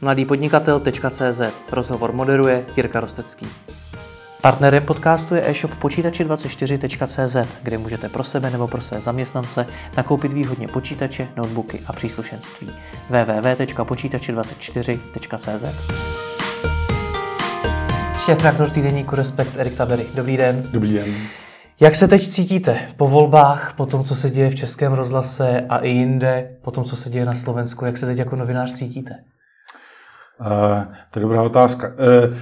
mladýpodnikatel.cz Rozhovor moderuje Jirka Rostecký. Partnerem podcastu je e-shop počítači24.cz, kde můžete pro sebe nebo pro své zaměstnance nakoupit výhodně počítače, notebooky a příslušenství. www.počítači24.cz Šéf redaktor týdeníku Respekt Erik Tabery. Dobrý den. Dobrý den. Jak se teď cítíte po volbách, po tom, co se děje v Českém rozhlase a i jinde, po tom, co se děje na Slovensku? Jak se teď jako novinář cítíte? Uh, to je dobrá otázka. Uh,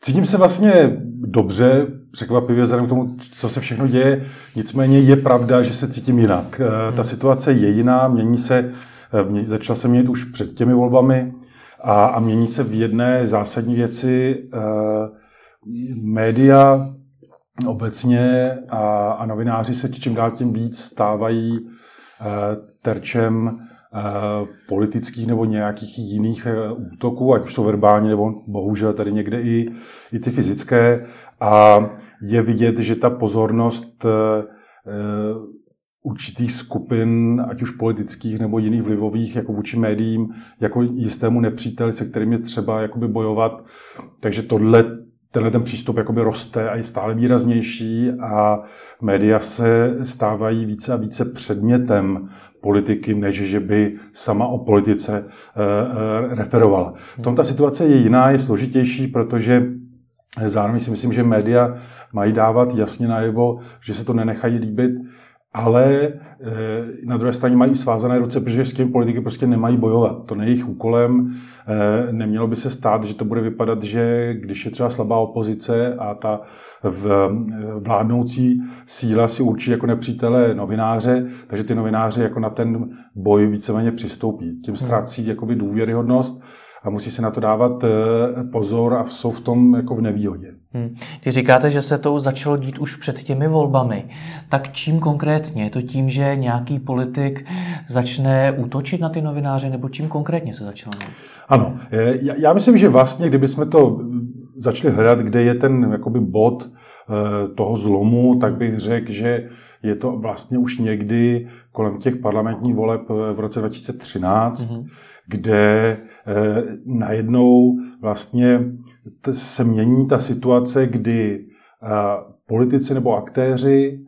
cítím se vlastně dobře, překvapivě vzhledem k tomu, co se všechno děje. Nicméně je pravda, že se cítím jinak. Uh, ta hmm. situace je jiná, mění se, uh, začala se měnit už před těmi volbami a, a mění se v jedné zásadní věci. Uh, média obecně a, a novináři se čím dál tím víc stávají uh, terčem politických nebo nějakých jiných eh, útoků, ať už jsou verbální nebo bohužel tady někde i, i ty fyzické. A je vidět, že ta pozornost eh, určitých skupin, ať už politických nebo jiných vlivových, jako vůči médiím, jako jistému nepříteli, se kterým je třeba jakoby bojovat. Takže tohle, tenhle ten přístup jakoby roste a je stále výraznější a média se stávají více a více předmětem politiky, než že by sama o politice eh, eh, referovala. V tom ta situace je jiná, je složitější, protože zároveň si myslím, že média mají dávat jasně najevo, že se to nenechají líbit ale na druhé straně mají svázané ruce, protože s tím politiky prostě nemají bojovat. To není jejich úkolem. Eh, nemělo by se stát, že to bude vypadat, že když je třeba slabá opozice a ta v vládnoucí síla si určí jako nepřítele novináře, takže ty novináři jako na ten boj víceméně přistoupí. Tím ztrácí jakoby důvěryhodnost a musí se na to dávat eh, pozor a jsou v tom jako v nevýhodě. Hmm. Když říkáte, že se to začalo dít už před těmi volbami, tak čím konkrétně? Je to tím, že nějaký politik začne útočit na ty novináře, nebo čím konkrétně se začalo dít? Ano, eh, já myslím, že vlastně, kdybychom to začali hledat, kde je ten jakoby bod eh, toho zlomu, tak bych řekl, že je to vlastně už někdy kolem těch parlamentních voleb v roce 2013, mm-hmm. kde eh, najednou vlastně se mění ta situace, kdy eh, politici nebo aktéři,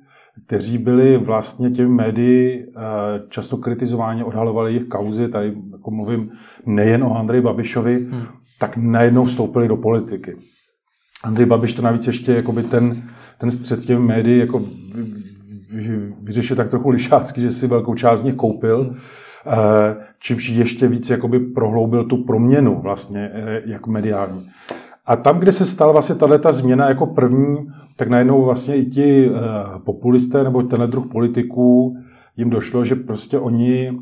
kteří byli vlastně těmi médii eh, často kritizováni, odhalovali jejich kauzy, tady jako mluvím nejen o Andreji Babišovi, hmm. tak najednou vstoupili do politiky. Andrej Babiš to navíc ještě jakoby ten, ten střed s těmi médii jako vyřešil tak trochu lišácky, že si velkou část z nich koupil, hmm. eh, čímž ještě víc jakoby prohloubil tu proměnu vlastně jako mediální. A tam, kde se stala vlastně tato změna jako první, tak najednou vlastně i ti uh, populisté nebo tenhle druh politiků jim došlo, že prostě oni uh,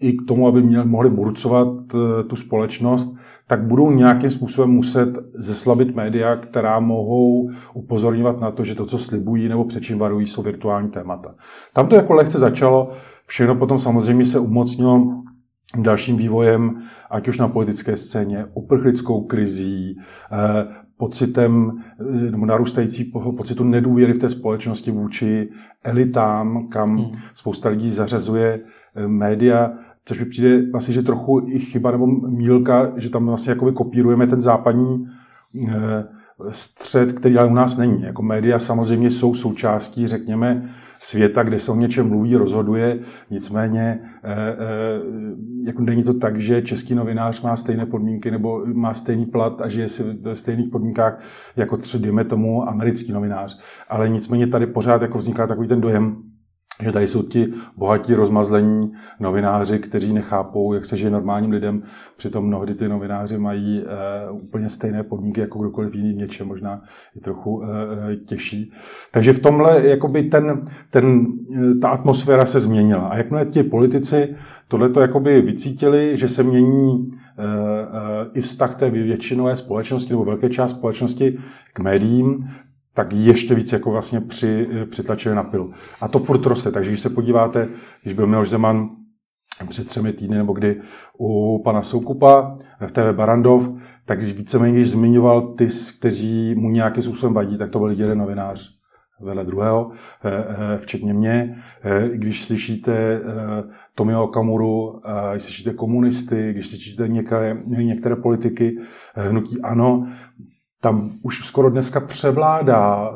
i k tomu, aby měli, mohli burcovat uh, tu společnost, tak budou nějakým způsobem muset zeslabit média, která mohou upozorňovat na to, že to, co slibují nebo před čím varují, jsou virtuální témata. Tam to jako lehce začalo, všechno potom samozřejmě se umocnilo dalším vývojem, ať už na politické scéně, uprchlickou krizí, eh, pocitem eh, nebo narůstající pocitu nedůvěry v té společnosti vůči elitám, kam hmm. spousta lidí zařazuje eh, média, což mi přijde vlastně, že trochu i chyba nebo mílka, že tam vlastně jakoby kopírujeme ten západní střed, který ale u nás není. Jako média samozřejmě jsou součástí, řekněme, světa, kde se o něčem mluví, rozhoduje. Nicméně eh, eh, jako není to tak, že český novinář má stejné podmínky nebo má stejný plat a žije si ve stejných podmínkách jako třeba, tomu, americký novinář. Ale nicméně tady pořád jako vzniká takový ten dojem, že tady jsou ti bohatí rozmazlení novináři, kteří nechápou, jak se žije normálním lidem. Přitom mnohdy ty novináři mají uh, úplně stejné podmínky jako kdokoliv jiný v něčem, možná i trochu uh, těžší. Takže v tomhle jakoby ten, ten, ta atmosféra se změnila. A jakmile ti politici tohleto jakoby vycítili, že se mění uh, uh, i vztah té většinové společnosti nebo velké část společnosti k médiím, tak ještě víc jako vlastně při, přitlačili na pilu. A to furt roste, takže když se podíváte, když byl Miloš Zeman před třemi týdny, nebo kdy u pana Soukupa v TV Barandov, tak když víceméně když zmiňoval ty, kteří mu nějakým způsobem vadí, tak to byl jeden novinář vedle druhého, včetně mě. Když slyšíte Tomio Okamuru, když slyšíte komunisty, když slyšíte některé, některé politiky hnutí ANO, tam už skoro dneska převládá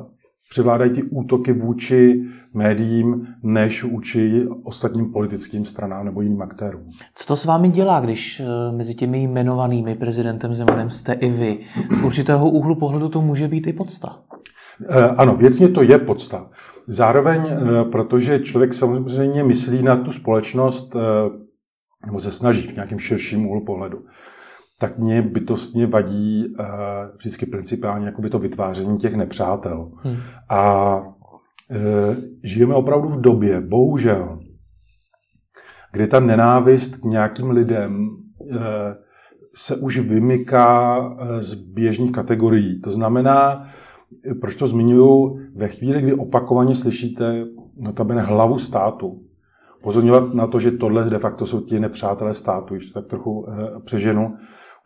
převládají ty útoky vůči médiím než vůči ostatním politickým stranám nebo jiným aktérům. Co to s vámi dělá, když eh, mezi těmi jmenovanými prezidentem Zemanem jste i vy? Z určitého úhlu pohledu to může být i podsta. Eh, ano, věcně to je podsta. Zároveň, eh, protože člověk samozřejmě myslí na tu společnost, nebo se snaží v nějakém širším úhlu pohledu tak mě bytostně vadí uh, vždycky principiálně jakoby to vytváření těch nepřátel. Hmm. A uh, žijeme opravdu v době, bohužel, kdy ta nenávist k nějakým lidem uh, se už vymyká z běžných kategorií. To znamená, proč to zmiňuju, ve chvíli, kdy opakovaně slyšíte notabene hlavu státu, pozorňovat na to, že tohle de facto jsou ti nepřátelé státu, když to tak trochu přeženu,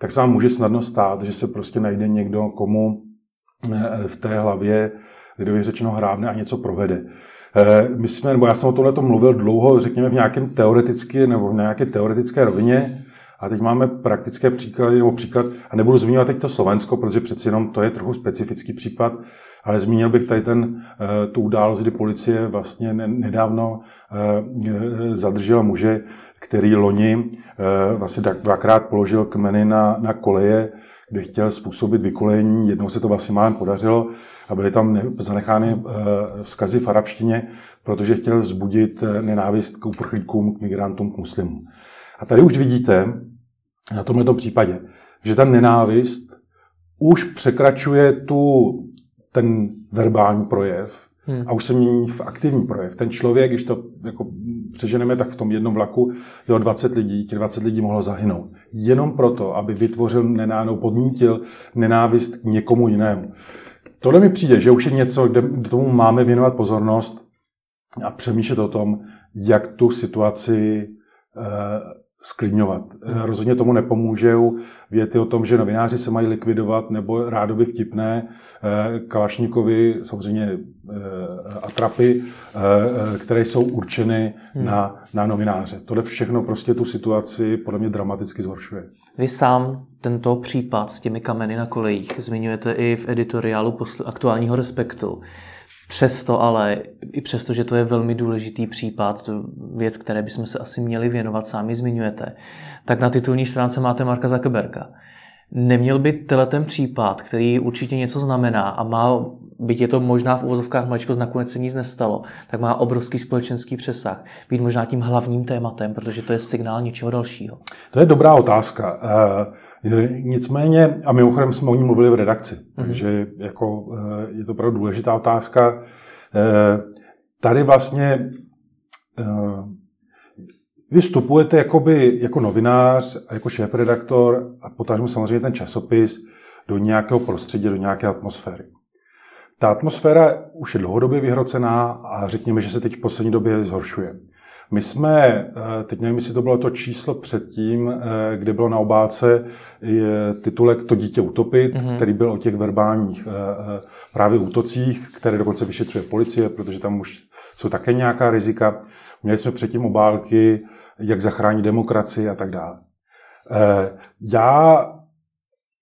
tak se vám může snadno stát, že se prostě najde někdo, komu eh, v té hlavě lidově řečeno hrábne a něco provede. Eh, my jsme, nebo já jsem o tomhle mluvil dlouho, řekněme v nějakém teoretické nebo v nějaké teoretické rovině, a teď máme praktické příklady, nebo příklad, a nebudu zmiňovat teď to Slovensko, protože přeci jenom to je trochu specifický případ, ale zmínil bych tady ten, eh, tu událost, kdy policie vlastně nedávno zadržela muže, který loni eh, vlastně dvakrát položil kmeny na, na koleje, kde chtěl způsobit vykolejení. Jednou se to vlastně málem podařilo a byly tam zanechány eh, vzkazy v arabštině, protože chtěl vzbudit eh, nenávist k uprchlíkům, k migrantům, k muslimům. A tady už vidíte, na tomto případě, že ta nenávist už překračuje tu, ten verbální projev Hmm. A už se mění v aktivní projev. Ten člověk, když to jako přeženeme, tak v tom jednom vlaku bylo 20 lidí, těch 20 lidí mohlo zahynout. Jenom proto, aby vytvořil nenánou, podnítil nenávist k někomu jinému. Tohle mi přijde, že už je něco, kde tomu máme věnovat pozornost a přemýšlet o tom, jak tu situaci eh, sklidňovat. Rozhodně tomu nepomůžou věty o tom, že novináři se mají likvidovat nebo rádoby vtipné eh, Kalašníkovi, samozřejmě eh, atrapy, eh, které jsou určeny hmm. na, na novináře. Tohle všechno prostě tu situaci podle mě dramaticky zhoršuje. Vy sám tento případ s těmi kameny na kolejích zmiňujete i v editoriálu aktuálního Respektu. Přesto ale, i přesto, že to je velmi důležitý případ, věc, které bychom se asi měli věnovat, sami zmiňujete, tak na titulní stránce máte Marka Zuckerberga. Neměl by ten případ, který určitě něco znamená a má, byť je to možná v uvozovkách maličko, nakonec se nic nestalo, tak má obrovský společenský přesah. Být možná tím hlavním tématem, protože to je signál něčeho dalšího. To je dobrá otázka. Uh... Nicméně, a mimochodem jsme o ní mluvili v redakci, mm-hmm. takže jako, eh, je to opravdu důležitá otázka. Eh, tady vlastně eh, vy vstupujete jakoby, jako novinář a jako šéf-redaktor a potažmu samozřejmě ten časopis do nějakého prostředí, do nějaké atmosféry. Ta atmosféra už je dlouhodobě vyhrocená a řekněme, že se teď v poslední době zhoršuje. My jsme, eh, teď nevím, jestli to bylo to číslo předtím, eh, kde bylo na obálce titulek To dítě utopit, mm-hmm. který byl o těch verbálních eh, právě útocích, které dokonce vyšetřuje policie, protože tam už jsou také nějaká rizika. Měli jsme předtím obálky, jak zachránit demokracii a tak dále. Já,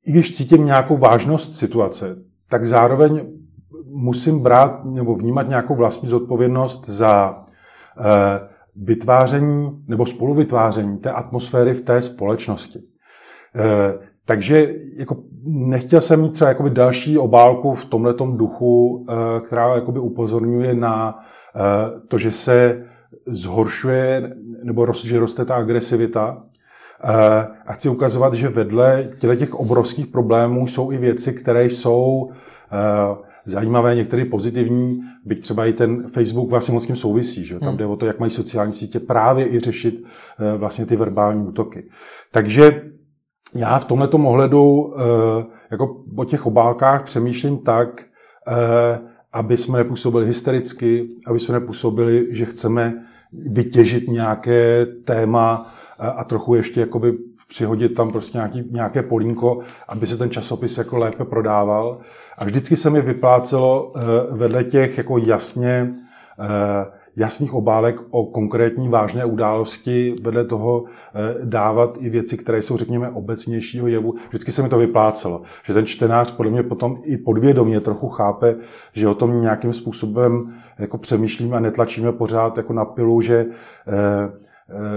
i když cítím nějakou vážnost situace, tak zároveň musím brát nebo vnímat nějakou vlastní zodpovědnost za vytváření nebo spoluvytváření té atmosféry v té společnosti. E, takže jako nechtěl jsem mít třeba jakoby další obálku v tomhletom duchu, e, která jakoby upozorňuje na e, to, že se zhoršuje nebo že roste ta agresivita. A chci ukazovat, že vedle těch obrovských problémů jsou i věci, které jsou zajímavé, některé pozitivní, byť třeba i ten Facebook vlastně moc tím souvisí, že? tam hmm. jde o to, jak mají sociální sítě právě i řešit eh, vlastně ty verbální útoky. Takže já v tomto ohledu eh, jako o těch obálkách přemýšlím tak, eh, aby jsme nepůsobili hystericky, aby jsme nepůsobili, že chceme vytěžit nějaké téma a trochu ještě jakoby přihodit tam prostě nějaký, nějaké polínko, aby se ten časopis jako lépe prodával. A vždycky se mi vyplácelo vedle těch jako jasně jasných obálek o konkrétní vážné události, vedle toho eh, dávat i věci, které jsou, řekněme, obecnějšího jevu. Vždycky se mi to vyplácelo, že ten čtenář podle mě potom i podvědomě trochu chápe, že o tom nějakým způsobem jako přemýšlíme a netlačíme pořád jako na pilu, že eh, Eh,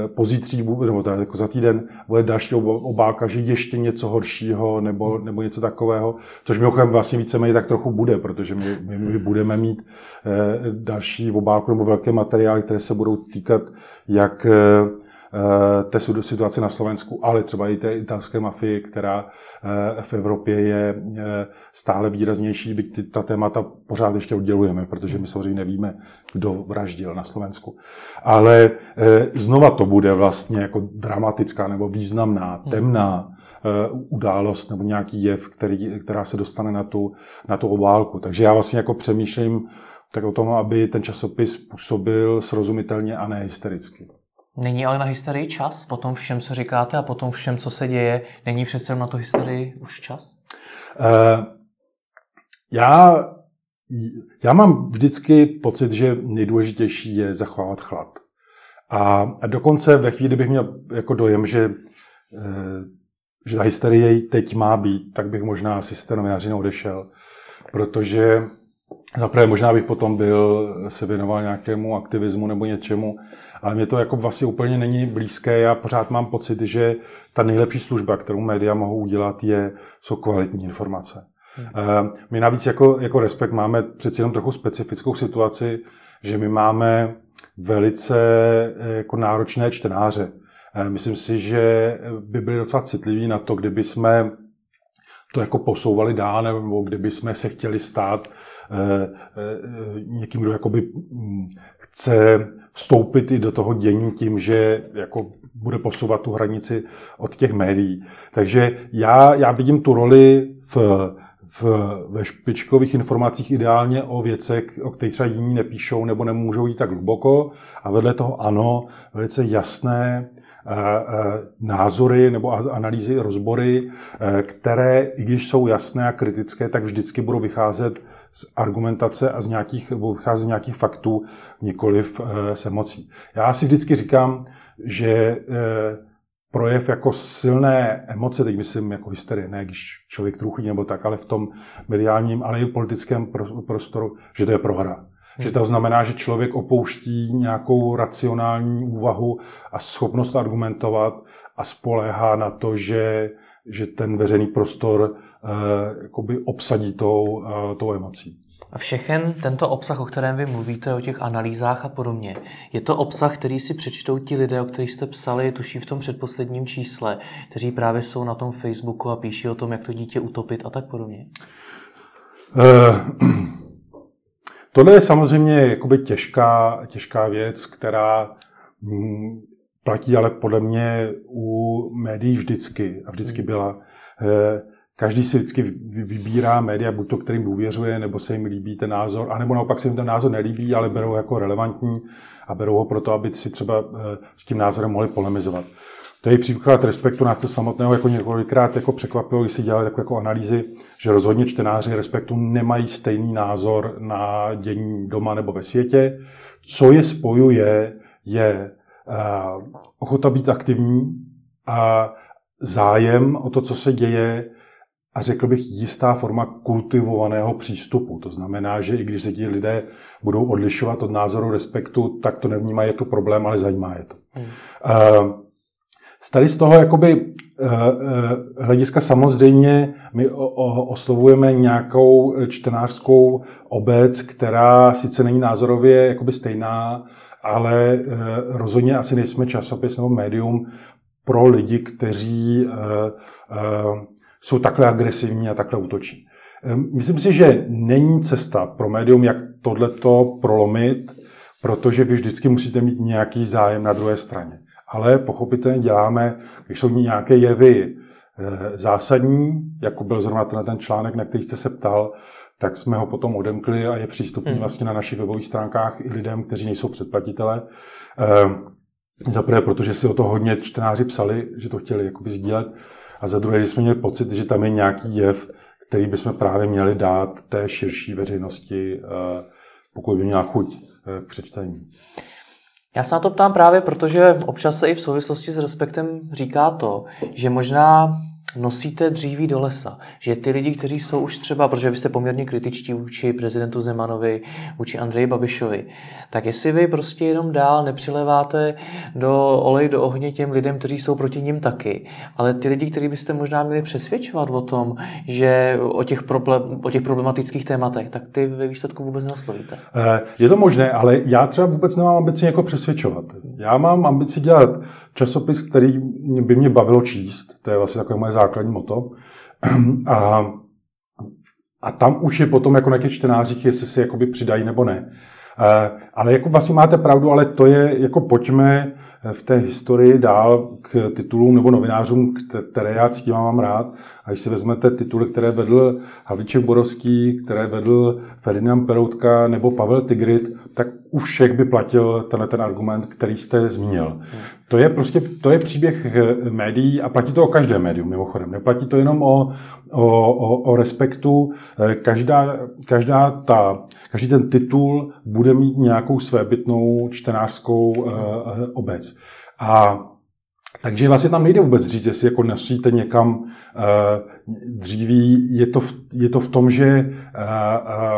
pozítří, nebo teda jako za týden, bude další obálka, že ještě něco horšího nebo, nebo něco takového, což mimochodem vlastně víceméně tak trochu bude, protože my, my, my budeme mít eh, další obálku nebo velké materiály, které se budou týkat jak eh, Eh, té situace na Slovensku, ale třeba i té italské mafie, která eh, v Evropě je eh, stále výraznější, byť ta témata pořád ještě oddělujeme, protože my samozřejmě nevíme, kdo vraždil na Slovensku. Ale znova to bude vlastně jako dramatická nebo významná, hmm. temná událost nebo nějaký jev, který, která se dostane na tu, na tu obálku. Takže já vlastně jako přemýšlím tak o tom, aby ten časopis působil srozumitelně a ne hystericky. Není ale na hysterii čas? Po tom všem, co říkáte a po tom všem, co se děje, není přece na to hysterii už čas? Uh, já, já mám vždycky pocit, že nejdůležitější je zachovávat chlad. A, a dokonce ve chvíli bych měl jako dojem, že, uh, že ta hysterie teď má být, tak bych možná asi z té odešel, protože Zaprvé možná bych potom byl, se věnoval nějakému aktivismu nebo něčemu, ale mě to jako vlastně úplně není blízké. Já pořád mám pocit, že ta nejlepší služba, kterou média mohou udělat, je, jsou kvalitní informace. Hmm. My navíc jako, jako Respekt máme přeci jenom trochu specifickou situaci, že my máme velice eh, jako náročné čtenáře. Eh, myslím si, že by byli docela citliví na to, kdyby jsme to jako posouvali dál, nebo kdyby jsme se chtěli stát Eh, eh, někým, kdo jakoby mm, chce vstoupit i do toho dění tím, že jako bude posouvat tu hranici od těch médií. Takže já, já vidím tu roli v, v, ve špičkových informacích ideálně o věcech, o kterých třeba jiní nepíšou nebo nemůžou jít tak hluboko. A vedle toho ano, velice jasné názory nebo analýzy, rozbory, eh, které, i když jsou jasné a kritické, tak vždycky budou vycházet z argumentace a z nějakých, budou vycházet z nějakých faktů, nikoliv eh, s emocí. Já si vždycky říkám, že eh, projev jako silné emoce, teď myslím jako hysterie, ne když člověk truchlí nebo tak, ale v tom mediálním, ale i politickém prostoru, že to je prohra. Že to znamená, že člověk opouští nějakou racionální úvahu a schopnost argumentovat a spoléhá na to, že, že ten veřejný prostor eh, jakoby obsadí tou, eh, tou emocí. A všechen tento obsah, o kterém vy mluvíte, o těch analýzách a podobně, je to obsah, který si přečtou ti lidé, o kterých jste psali, tuší v tom předposledním čísle, kteří právě jsou na tom Facebooku a píší o tom, jak to dítě utopit a tak podobně? Uh, Tohle je samozřejmě jakoby těžká, těžká věc, která hm, platí ale podle mě u médií vždycky a vždycky hmm. byla. Eh, každý si vždycky vybírá média, buď to, kterým důvěřuje, nebo se jim líbí ten názor, anebo naopak se jim ten názor nelíbí, ale berou ho jako relevantní a berou ho proto, aby si třeba eh, s tím názorem mohli polemizovat. To je příklad respektu nás to samotného jako několikrát jako překvapilo, když si dělali takové jako analýzy, že rozhodně čtenáři respektu nemají stejný názor na dění doma nebo ve světě. Co je spojuje, je uh, ochota být aktivní a zájem o to, co se děje a řekl bych jistá forma kultivovaného přístupu. To znamená, že i když se ti lidé budou odlišovat od názoru respektu, tak to nevnímají jako problém, ale zajímá je to. Hmm. Uh, Tady z toho jakoby eh, eh, hlediska samozřejmě my oslovujeme nějakou čtenářskou obec, která sice není názorově jakoby stejná, ale eh, rozhodně asi nejsme časopis nebo médium pro lidi, kteří jsou takhle agresivní a takhle útočí. Myslím si, že není cesta pro médium, jak tohleto prolomit, protože vy vždycky musíte mít nějaký zájem na druhé straně ale pochopitelně děláme, když jsou nějaké jevy eh, zásadní, jako byl zrovna ten, ten článek, na který jste se ptal, tak jsme ho potom odemkli a je přístupný hmm. vlastně na našich webových stránkách i lidem, kteří nejsou předplatitele. Eh, Za prvé, protože si o to hodně čtenáři psali, že to chtěli jakoby sdílet. A za druhé, že jsme měli pocit, že tam je nějaký jev, který bychom právě měli dát té širší veřejnosti, eh, pokud by měla chuť eh, k přečtení. Já se na to ptám právě, protože občas se i v souvislosti s respektem říká to, že možná nosíte dříví do lesa. Že ty lidi, kteří jsou už třeba, protože vy jste poměrně kritičtí vůči prezidentu Zemanovi, vůči Andreji Babišovi, tak jestli vy prostě jenom dál nepřileváte do olej do ohně těm lidem, kteří jsou proti ním taky, ale ty lidi, kteří byste možná měli přesvědčovat o tom, že o těch, problem, o těch problematických tématech, tak ty ve výsledku vůbec neslovíte. Eh, je to možné, ale já třeba vůbec nemám ambici jako přesvědčovat. Já mám ambici dělat časopis, který by mě bavilo číst. To je vlastně takové moje základní moto. A, a tam už je potom jako na těch čtenářích, jestli si jakoby přidají nebo ne. Eh, ale jako vlastně máte pravdu, ale to je, jako pojďme v té historii dál k titulům nebo novinářům, které já cítím a mám rád. A když si vezmete tituly, které vedl Havlíček Borovský, které vedl Ferdinand Peroutka nebo Pavel Tigrit, tak u všech by platil tenhle ten argument, který jste zmínil. To je prostě, to je příběh médií a platí to o každém médiu mimochodem. Neplatí to jenom o, o, o, o respektu. Každá, každá ta, každý ten titul bude mít nějakou svébytnou čtenářskou uh, obec. A takže vlastně tam nejde vůbec říct, jestli jako nosíte někam uh, dříví. Je to, v, je to v tom, že uh,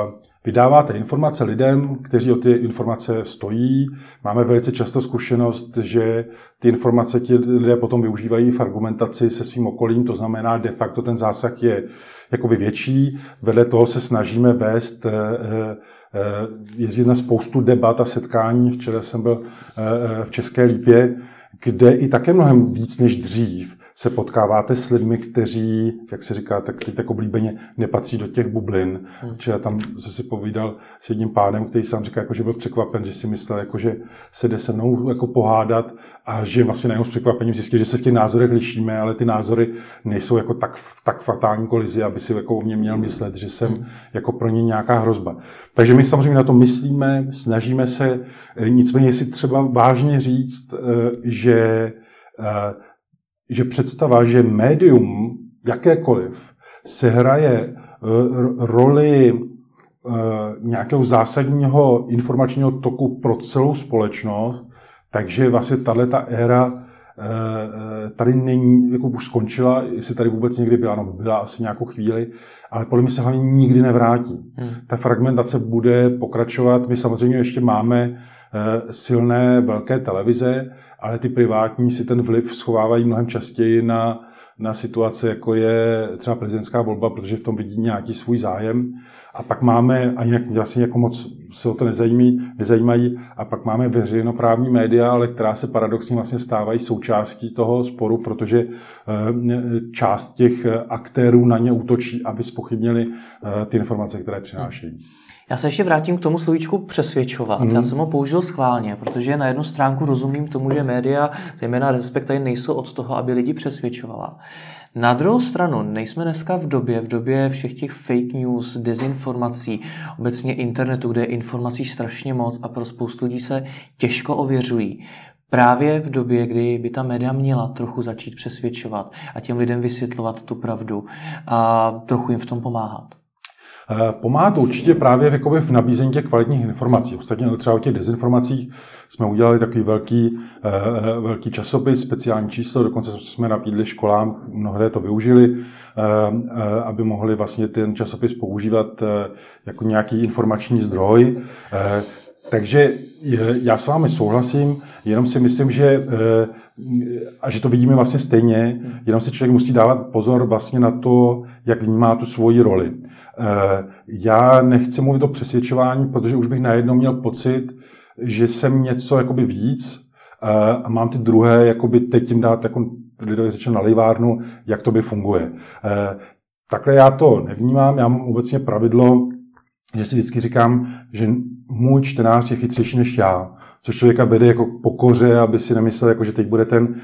uh, vydáváte informace lidem, kteří o ty informace stojí. Máme velice často zkušenost, že ty informace ti lidé potom využívají v argumentaci se svým okolím, to znamená, de facto ten zásah je jakoby větší. Vedle toho se snažíme vést uh, jezdit na spoustu debat a setkání. Včera jsem byl v České Lípě, kde i také mnohem víc než dřív se potkáváte s lidmi, kteří, jak se říká, tak teď tak oblíbeně nepatří do těch bublin. Hmm. Včera tam jsem si povídal s jedním pánem, který sám říká, jako, že byl překvapen, že si myslel, jako, že se jde se mnou jako pohádat a že vlastně najednou s překvapením zjistil, že se v těch názorech lišíme, ale ty názory nejsou jako tak, v tak fatální kolizi, aby si jako o mě měl myslet, že jsem hmm. jako pro ně nějaká hrozba. Takže my samozřejmě na to myslíme, snažíme se, nicméně si třeba vážně říct, eh, že eh, že představa, že médium jakékoliv se hraje eh, roli eh, nějakého zásadního informačního toku pro celou společnost, takže vlastně tahle ta éra eh, tady není, jako už skončila, jestli tady vůbec někdy byla, no byla asi nějakou chvíli, ale podle mě se hlavně nikdy nevrátí. Hmm. Ta fragmentace bude pokračovat. My samozřejmě ještě máme silné velké televize, ale ty privátní si ten vliv schovávají mnohem častěji na, na situace, jako je třeba prezidentská volba, protože v tom vidí nějaký svůj zájem. A pak máme, a jinak vlastně jako moc se o to nezajímají, nezajímají, a pak máme veřejnoprávní média, ale která se paradoxně vlastně stávají součástí toho sporu, protože eh, část těch aktérů na ně útočí, aby spochybnili eh, ty informace, které přinášejí. Já se ještě vrátím k tomu slovíčku přesvědčovat. Mm. Já jsem ho použil schválně, protože na jednu stránku rozumím tomu, že média, zejména respekt, tady nejsou od toho, aby lidi přesvědčovala. Na druhou stranu, nejsme dneska v době, v době všech těch fake news, dezinformací, obecně internetu, kde je informací strašně moc a pro spoustu lidí se těžko ověřují. Právě v době, kdy by ta média měla trochu začít přesvědčovat a těm lidem vysvětlovat tu pravdu a trochu jim v tom pomáhat. Eh, pomáhá to určitě právě jakoby v nabízení těch kvalitních informací. Ostatně třeba o těch dezinformacích jsme udělali takový velký, eh, eh, velký časopis, speciální číslo, dokonce jsme nabídli školám, mnohé to využili, aby mohli vlastně ten časopis používat jako nějaký informační zdroj. Takže já s vámi souhlasím, jenom si myslím, že a že to vidíme vlastně stejně, jenom si člověk musí dávat pozor vlastně na to, jak vnímá tu svoji roli. Eh, já nechci mluvit o přesvědčování, protože už bych najednou měl pocit, že jsem něco jakoby víc eh, a mám ty druhé jakoby teď jim dát jako lidově řečeno na lejvárnu, jak to by funguje. Eh, takhle já to nevnímám, já mám obecně pravidlo, že si vždycky říkám, že můj čtenář je chytřejší než já, což člověka vede jako pokoře, aby si nemyslel, jako, že teď bude ten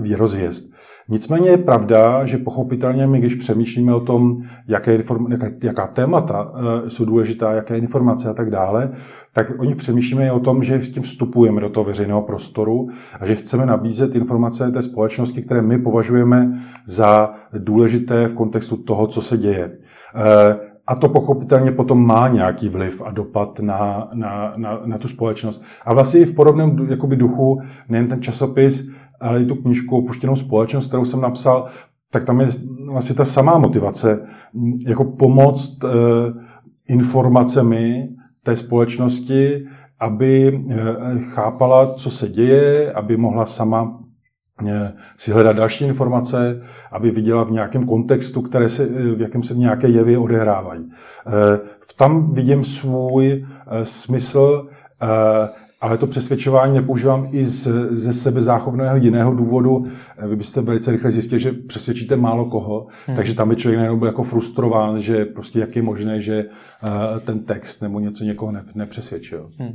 výrozvěst. Nicméně je pravda, že pochopitelně my, když přemýšlíme o tom, jaké inform, jaká, jaká témata uh, jsou důležitá, jaké informace a tak dále, tak o nich přemýšlíme i o tom, že s tím vstupujeme do toho veřejného prostoru a že chceme nabízet informace té společnosti, které my považujeme za důležité v kontextu toho, co se děje. A to pochopitelně potom má nějaký vliv a dopad na, na, na, na tu společnost. A vlastně i v podobném jakoby, duchu, nejen ten časopis, ale i tu knižku Opuštěnou společnost, kterou jsem napsal, tak tam je vlastně ta samá motivace, jako pomoct e, informacemi té společnosti, aby e, chápala, co se děje, aby mohla sama Eh, si hledat další informace, aby viděla v nějakém kontextu, které se, eh, v jakém se nějaké jevy odehrávají. Eh, tam vidím svůj smysl ale to přesvědčování nepoužívám i z, ze sebe záchovného jiného důvodu. Eh, vy byste velice rychle zjistili, že přesvědčíte málo koho, hmm. takže tam by člověk najednou byl jako frustrován, že prostě jak je možné, že uh, ten text nebo něco někoho ne, nepřesvědčil. Hmm.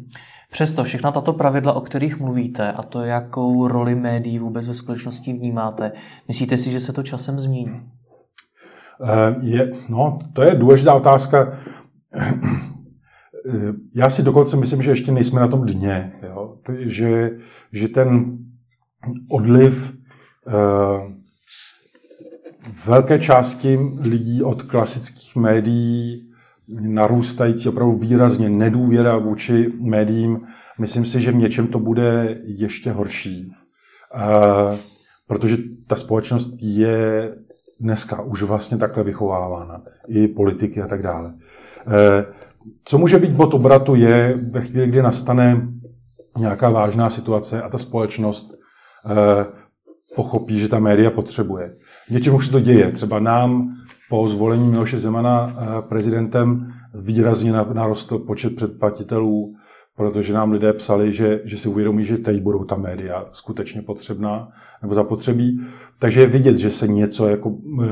Přesto všechna tato pravidla, o kterých mluvíte a to, jakou roli médií vůbec ve společnosti vnímáte, myslíte si, že se to časem změní? Uh, je, no, to je důležitá otázka já si dokonce myslím, že ještě nejsme na tom dně. Jo? Že, že ten odliv uh, velké části lidí od klasických médií narůstající opravdu výrazně nedůvěra vůči médiím, myslím si, že v něčem to bude ještě horší. Uh, protože ta společnost je dneska už vlastně takhle vychovávána. I politiky a tak dále. Uh, co může být bod obratu je ve chvíli, kdy nastane nějaká vážná situace a ta společnost eh, pochopí, že ta média potřebuje. Něčem už se to děje. Třeba nám po zvolení Miloše Zemana eh, prezidentem výrazně narostl počet předplatitelů, protože nám lidé psali, že, že si uvědomí, že teď budou ta média skutečně potřebná nebo zapotřebí. Takže je vidět, že se něco jako e,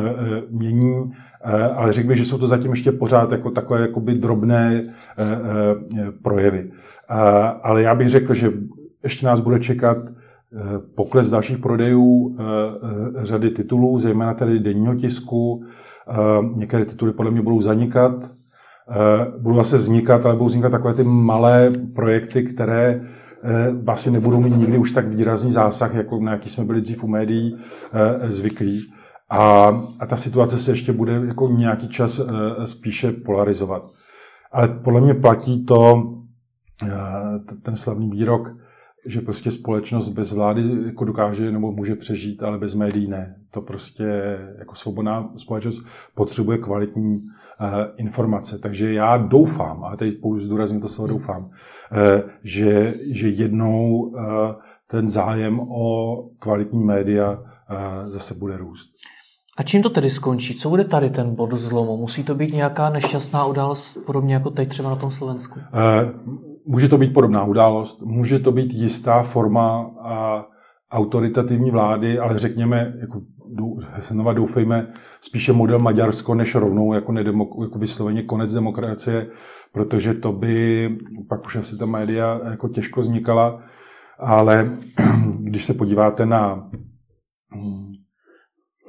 mění Eh, ale řekl bych, že jsou to zatím ještě pořád jako takové jakoby drobné eh, eh, projevy. Ale já bych řekl, že ještě nás bude čekat pokles dalších prodejů řady titulů, zejména tedy denního tisku. Některé tituly podle mě budou zanikat, budou zase vznikat, ale budou vznikat takové ty malé projekty, které vlastně nebudou mít nikdy už tak výrazný zásah, jako na jaký jsme byli dřív u médií zvyklí. A, a ta situace se ještě bude jako nějaký čas uh, spíše polarizovat. Ale podle mě platí to, uh, ten slavný výrok, že prostě společnost bez vlády jako dokáže nebo může přežít, ale bez médií ne. To prostě jako svobodná společnost potřebuje kvalitní uh, informace. Takže já doufám, a teď pouze zdůrazním to slovo doufám, uh, že, že jednou uh, ten zájem o kvalitní média zase bude růst. A čím to tedy skončí? Co bude tady ten bod zlomu? Musí to být nějaká nešťastná událost, podobně jako teď třeba na tom Slovensku? Eh, může to být podobná událost, může to být jistá forma a autoritativní vlády, ale řekněme, jako, znova doufejme, spíše model Maďarsko, než rovnou jako, nedemok, jako vysloveně konec demokracie, protože to by pak už asi ta média jako těžko vznikala, ale když se podíváte na hm,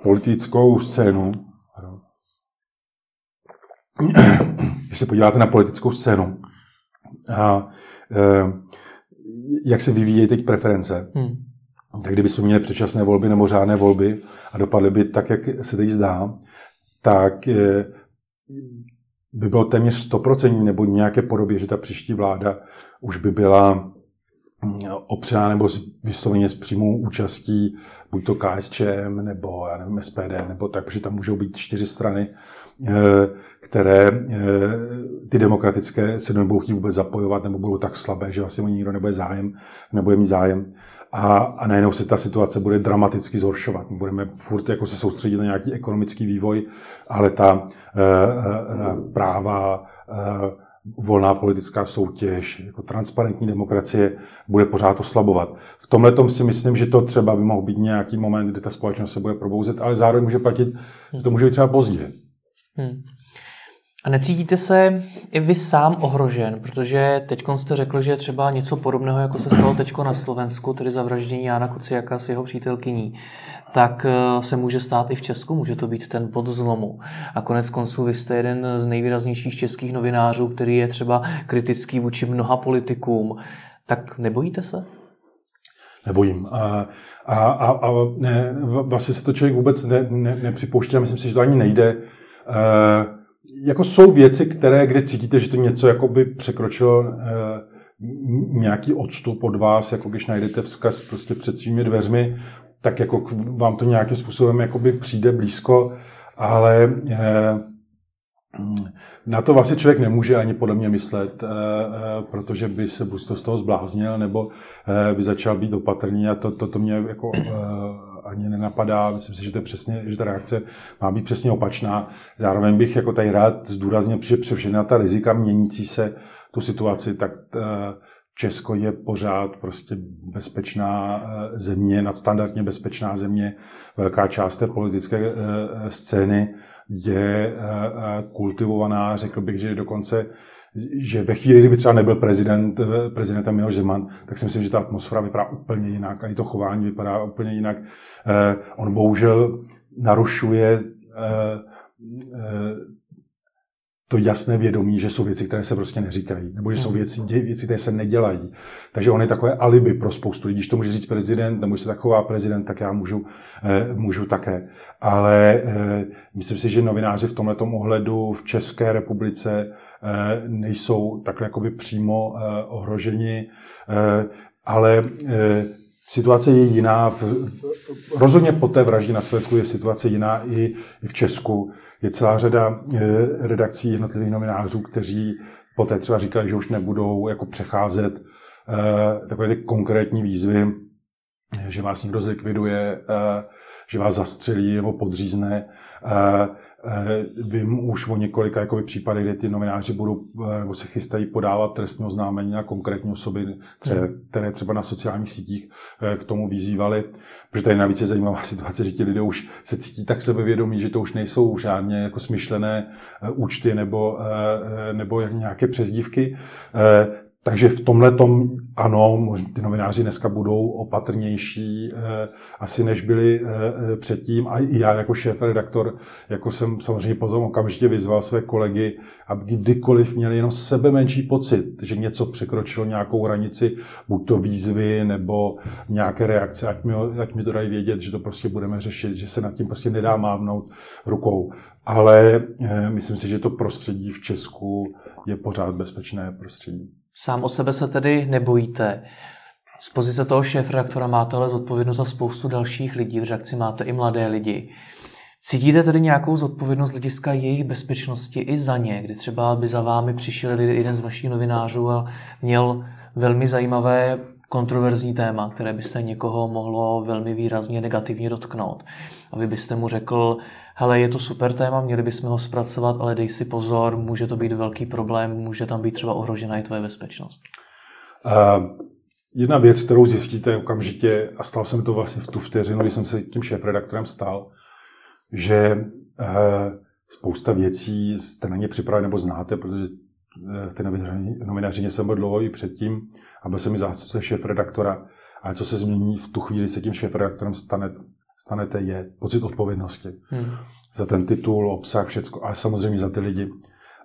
politickou scénu, když se podíváte na politickou scénu, a e, jak se vyvíjejí teď preference, hmm. tak kdyby jsme měli předčasné volby nebo řádné volby a dopadly by tak, jak se teď zdá, tak e, by bylo téměř 100% nebo nějaké podobě, že ta příští vláda už by byla opřená nebo vysloveně s přímou účastí buď to KSČM nebo já nevím, SPD, nebo tak, protože tam můžou být čtyři strany, eh, které eh, ty demokratické se nebudou chtít vůbec zapojovat nebo budou tak slabé, že vlastně nikdo nebude zájem, nebude mít zájem. A, a najednou se ta situace bude dramaticky zhoršovat. Budeme furt jako se soustředit na nějaký ekonomický vývoj, ale ta e, e, práva volná politická soutěž, jako transparentní demokracie bude pořád oslabovat. V tomhle tom si myslím, že to třeba by mohl být nějaký moment, kdy ta společnost se bude probouzet, ale zároveň může platit, že to může být třeba pozdě. Hmm. A necítíte se i vy sám ohrožen, protože teď jste řekl, že třeba něco podobného, jako se stalo teď na Slovensku, tedy zavraždění Jana Kuciaka s jeho přítelkyní, tak eh, se může stát i v Česku, může to být ten bod zlomu. A konec konců vy jste jeden z nejvýraznějších českých novinářů, který je třeba kritický vůči mnoha politikům. Tak nebojíte se? Nebojím. A, a, a, a ne, vlastně se to člověk vůbec ne, ne, nepřipouští a myslím si, že to ani nejde. E, jako jsou věci, které, kde cítíte, že to něco jakoby překročilo e, nějaký odstup od vás, jako když najdete vzkaz prostě před svými dveřmi, tak jako vám to nějakým způsobem jakoby přijde blízko, ale e, na to vlastně člověk nemůže ani podle mě myslet, eh, protože by se buď to z toho zbláznil, nebo by začal být opatrný a to, to, to mě jako ani nenapadá. Myslím si, že, to je přesně, že ta reakce má být přesně opačná. Zároveň bych jako tady rád zdůraznil, že přes všechna ta rizika měnící se tu situaci, tak Česko je pořád prostě bezpečná země, nadstandardně bezpečná země. Velká část té politické scény je eh, eh, kultivovaná, řekl bych, že dokonce že ve chvíli, kdyby třeba nebyl prezident, eh, prezidentem Miloš Zeman, tak si myslím, že ta atmosféra vypadá úplně jinak a i to chování vypadá úplně jinak. On bohužel narušuje to jasné vědomí, že jsou věci, které se prostě neříkají, nebo že jsou hmm. věci, věci, které se nedělají. Takže on je takové alibi pro spoustu lidí. Když to může říct prezident, nebo se taková prezident, tak já můžu, eh, můžu také. Ale eh, myslím si, že novináři v tomto ohledu v České republice eh, nejsou takhle jakoby přímo eh, ohroženi, eh, ale eh, Situace je jiná. V, rozhodně po té vraždě na Slovensku je situace jiná i, i v Česku. Je celá řada eh, redakcí jednotlivých novinářů, kteří poté třeba říkali, že už nebudou jako přecházet eh, takové ty konkrétní výzvy, že vás někdo zlikviduje, eh, že vás zastřelí nebo podřízne. Eh, vím už o několika jakoby, případech, kde ty novináři budou eh, nebo se chystají podávat trestní oznámení na konkrétní osoby, třeba, hmm. které třeba na sociálních sítích eh, k tomu vyzývali. Protože tady navíc je zajímavá situace, že ti lidé už se cítí tak sebevědomí, že to už nejsou žádně jako smyšlené účty nebo, nebo nějaké přezdívky. Takže v tomhle tom ano, ty novináři dneska budou opatrnější eh, asi než byli eh, eh, předtím. A i já jako šéf-redaktor, jako jsem samozřejmě potom okamžitě vyzval své kolegy, aby kdykoliv měli jenom sebe menší pocit, že něco překročilo nějakou hranici, buď to výzvy nebo nějaké reakce, ať mi, ať mi to dají vědět, že to prostě budeme řešit, že se nad tím prostě nedá mávnout rukou. Ale eh, myslím si, že to prostředí v Česku je pořád bezpečné prostředí. Sám o sebe se tedy nebojíte. Z pozice toho šéf-redaktora máte ale zodpovědnost za spoustu dalších lidí. V redakci máte i mladé lidi. Cítíte tedy nějakou zodpovědnost hlediska jejich bezpečnosti i za ně, kdy třeba by za vámi přišel jeden z vašich novinářů a měl velmi zajímavé kontroverzní téma, které by se někoho mohlo velmi výrazně negativně dotknout. A vy byste mu řekl, hele, je to super téma, měli bychom ho zpracovat, ale dej si pozor, může to být velký problém, může tam být třeba ohrožena i tvoje bezpečnost. Uh, jedna věc, kterou zjistíte okamžitě, a stal jsem to vlastně v tu vteřinu, kdy jsem se tím šéf-redaktorem stal, že uh, spousta věcí jste na ně připraveni nebo znáte, protože v té novinařině jsem byl dlouho i předtím a byl jsem mi zástupce šéf-redaktora. Ale co se změní v tu chvíli, se tím šéf-redaktorem stane, stanete, je pocit odpovědnosti hmm. za ten titul, obsah, všecko, a samozřejmě za ty lidi.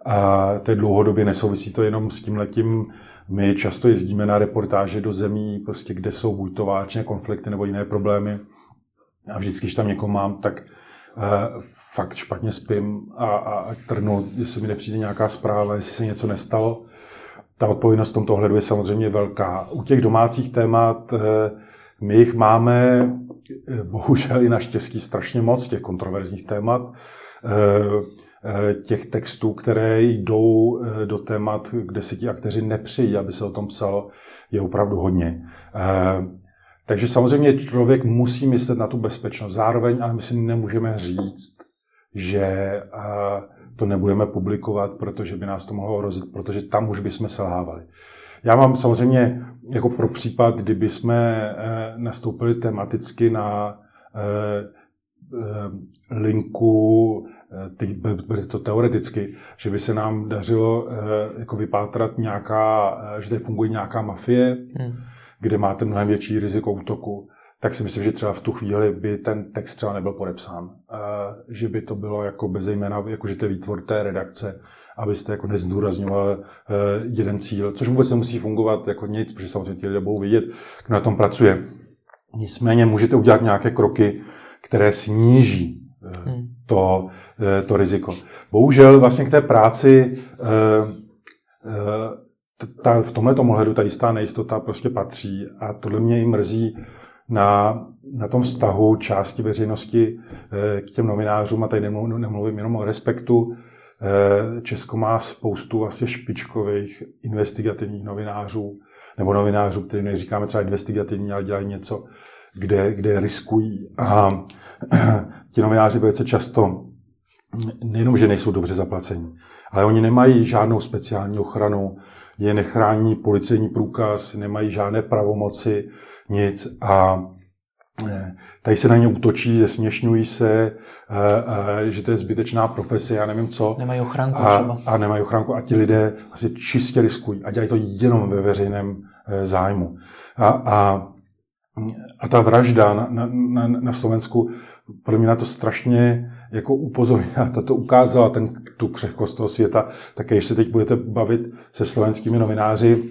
A to je dlouhodobě nesouvisí to jenom s tím letím. My často jezdíme na reportáže do zemí, prostě, kde jsou buď to válečné konflikty nebo jiné problémy. A vždycky, když tam někoho mám, tak fakt špatně spím a, a trnu, jestli mi nepřijde nějaká zpráva, jestli se něco nestalo. Ta odpovědnost v tomto ohledu je samozřejmě velká. U těch domácích témat uh, my jich máme bohužel i naštěstí strašně moc těch kontroverzních témat, eh, eh, těch textů, které jdou eh, do témat, kde si ti akteři nepřijí, aby se o tom psalo, je opravdu hodně. Takže samozřejmě člověk musí myslet na tu bezpečnost. Zároveň, ale my si nemůžeme říct, že to nebudeme publikovat, protože by nás to mohlo ohrozit, protože tam už bychom selhávali. Já mám samozřejmě jako pro případ, kdyby jsme eh, nastoupili tematicky na eh, eh, linku teď bude to teoreticky, že by se nám dařilo jako vypátrat nějaká, že tady funguje nějaká mafie, hmm. Kde máte mnohem větší riziko útoku, tak si myslím, že třeba v tu chvíli by ten text třeba nebyl podepsán. Že by to bylo jako bez jména, jako že to je výtvor té redakce, abyste jako nezdůrazňoval eh, jeden cíl, což vůbec nemusí fungovat jako nic, protože samozřejmě ti lidé budou vidět, kdo na tom pracuje. Nicméně můžete udělat nějaké kroky, které sníží eh, hmm. to, eh, to riziko. Bohužel vlastně k té práci ta, v tomhle ohledu ta jistá nejistota prostě patří a tohle mě i mrzí na, na tom vztahu části veřejnosti k těm novinářům a tady nemluvím jenom o respektu, Eh, Česko má spoustu vlastně špičkových investigativních novinářů, nebo novinářů, který neříkáme třeba investigativní, ale dělají něco, kde, kde riskují. A ti novináři velice často nejenom, že nejsou dobře zaplaceni, ale oni nemají žádnou speciální ochranu, je nechrání policejní průkaz, nemají žádné pravomoci, nic. A Tady se na ně útočí, zesměšňují se, eh, eh, že to je zbytečná profese, já nevím co. Nemají ochránku a, třeba. A nemají ochránku a ti lidé vlastně čistě riskují a dělají to jenom ve veřejném eh, zájmu. A, a, a ta vražda na, na, na, na Slovensku pro mě na to strašně jako upozornila, ta to ukázala, ten, tu křehkost toho světa, tak když se teď budete bavit se slovenskými novináři,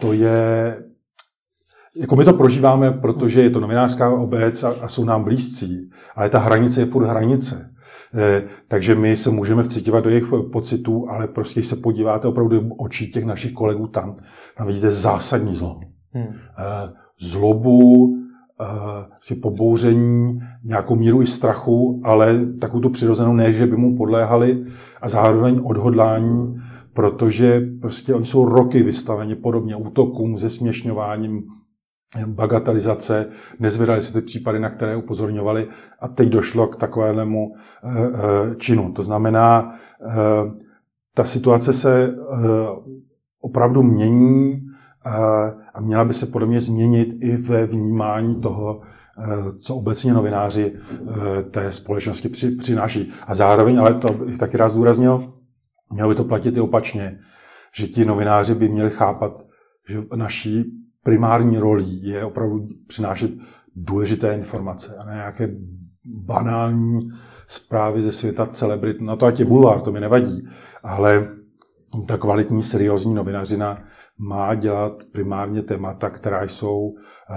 to je jako my to prožíváme, protože je to novinářská obec a, a jsou nám blízcí, ale ta hranice je furt hranice. E, takže my se můžeme vcitovat do jejich pocitů, ale prostě, když se podíváte opravdu do očí těch našich kolegů tam, tam vidíte zásadní zlo. Hmm. E, zlobu, si pobouření, nějakou míru i strachu, ale takovou tu přirozenou ne, že by mu podléhali a zároveň odhodlání, protože prostě oni jsou roky vystaveni podobně útokům, zesměšňováním, bagatelizace, nezvedali se ty případy, na které upozorňovali a teď došlo k takovému eh, eh, činu. To znamená, eh, ta situace se opravdu mění a měla by se podle mě změnit i ve vnímání toho, co obecně novináři té společnosti přináší. A zároveň, ale to bych taky rád zdůraznil, mělo by to platit i opačně, že ti novináři by měli chápat, že naší primární rolí je opravdu přinášet důležité informace a ne nějaké banální zprávy ze světa celebrit. Na to ať je bulvár, to mi nevadí, ale ta kvalitní, seriózní novinařina má dělat primárně témata, která jsou eh,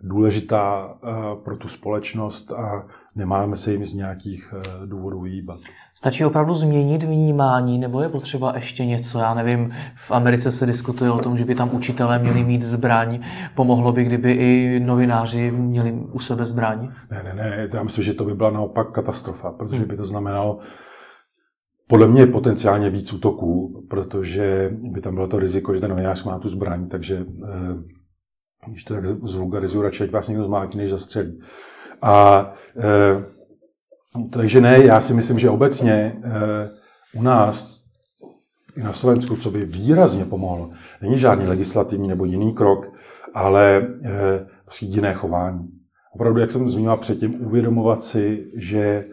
důležitá eh, pro tu společnost a nemáme se jim z nějakých eh, důvodů hýbat. Stačí opravdu změnit vnímání, nebo je potřeba ještě něco? Já nevím, v Americe se diskutuje o tom, že by tam učitelé měli mít zbraň. Pomohlo by, kdyby i novináři měli u sebe zbraň? Ne, ne, ne. Já myslím, že to by byla naopak katastrofa, protože by to znamenalo podle mě je potenciálně víc útoků, protože by tam bylo to riziko, že ten novinář má tu zbraň, takže eh, když to tak zvulgarizuju, radši ať vás někdo zmátí, než zastřelí. A e, takže ne, já si myslím, že obecně e, u nás i na Slovensku, co by výrazně pomohlo, není žádný legislativní nebo jiný krok, ale vlastně jiné chování. Opravdu, jak jsem zmínil předtím, uvědomovat si, že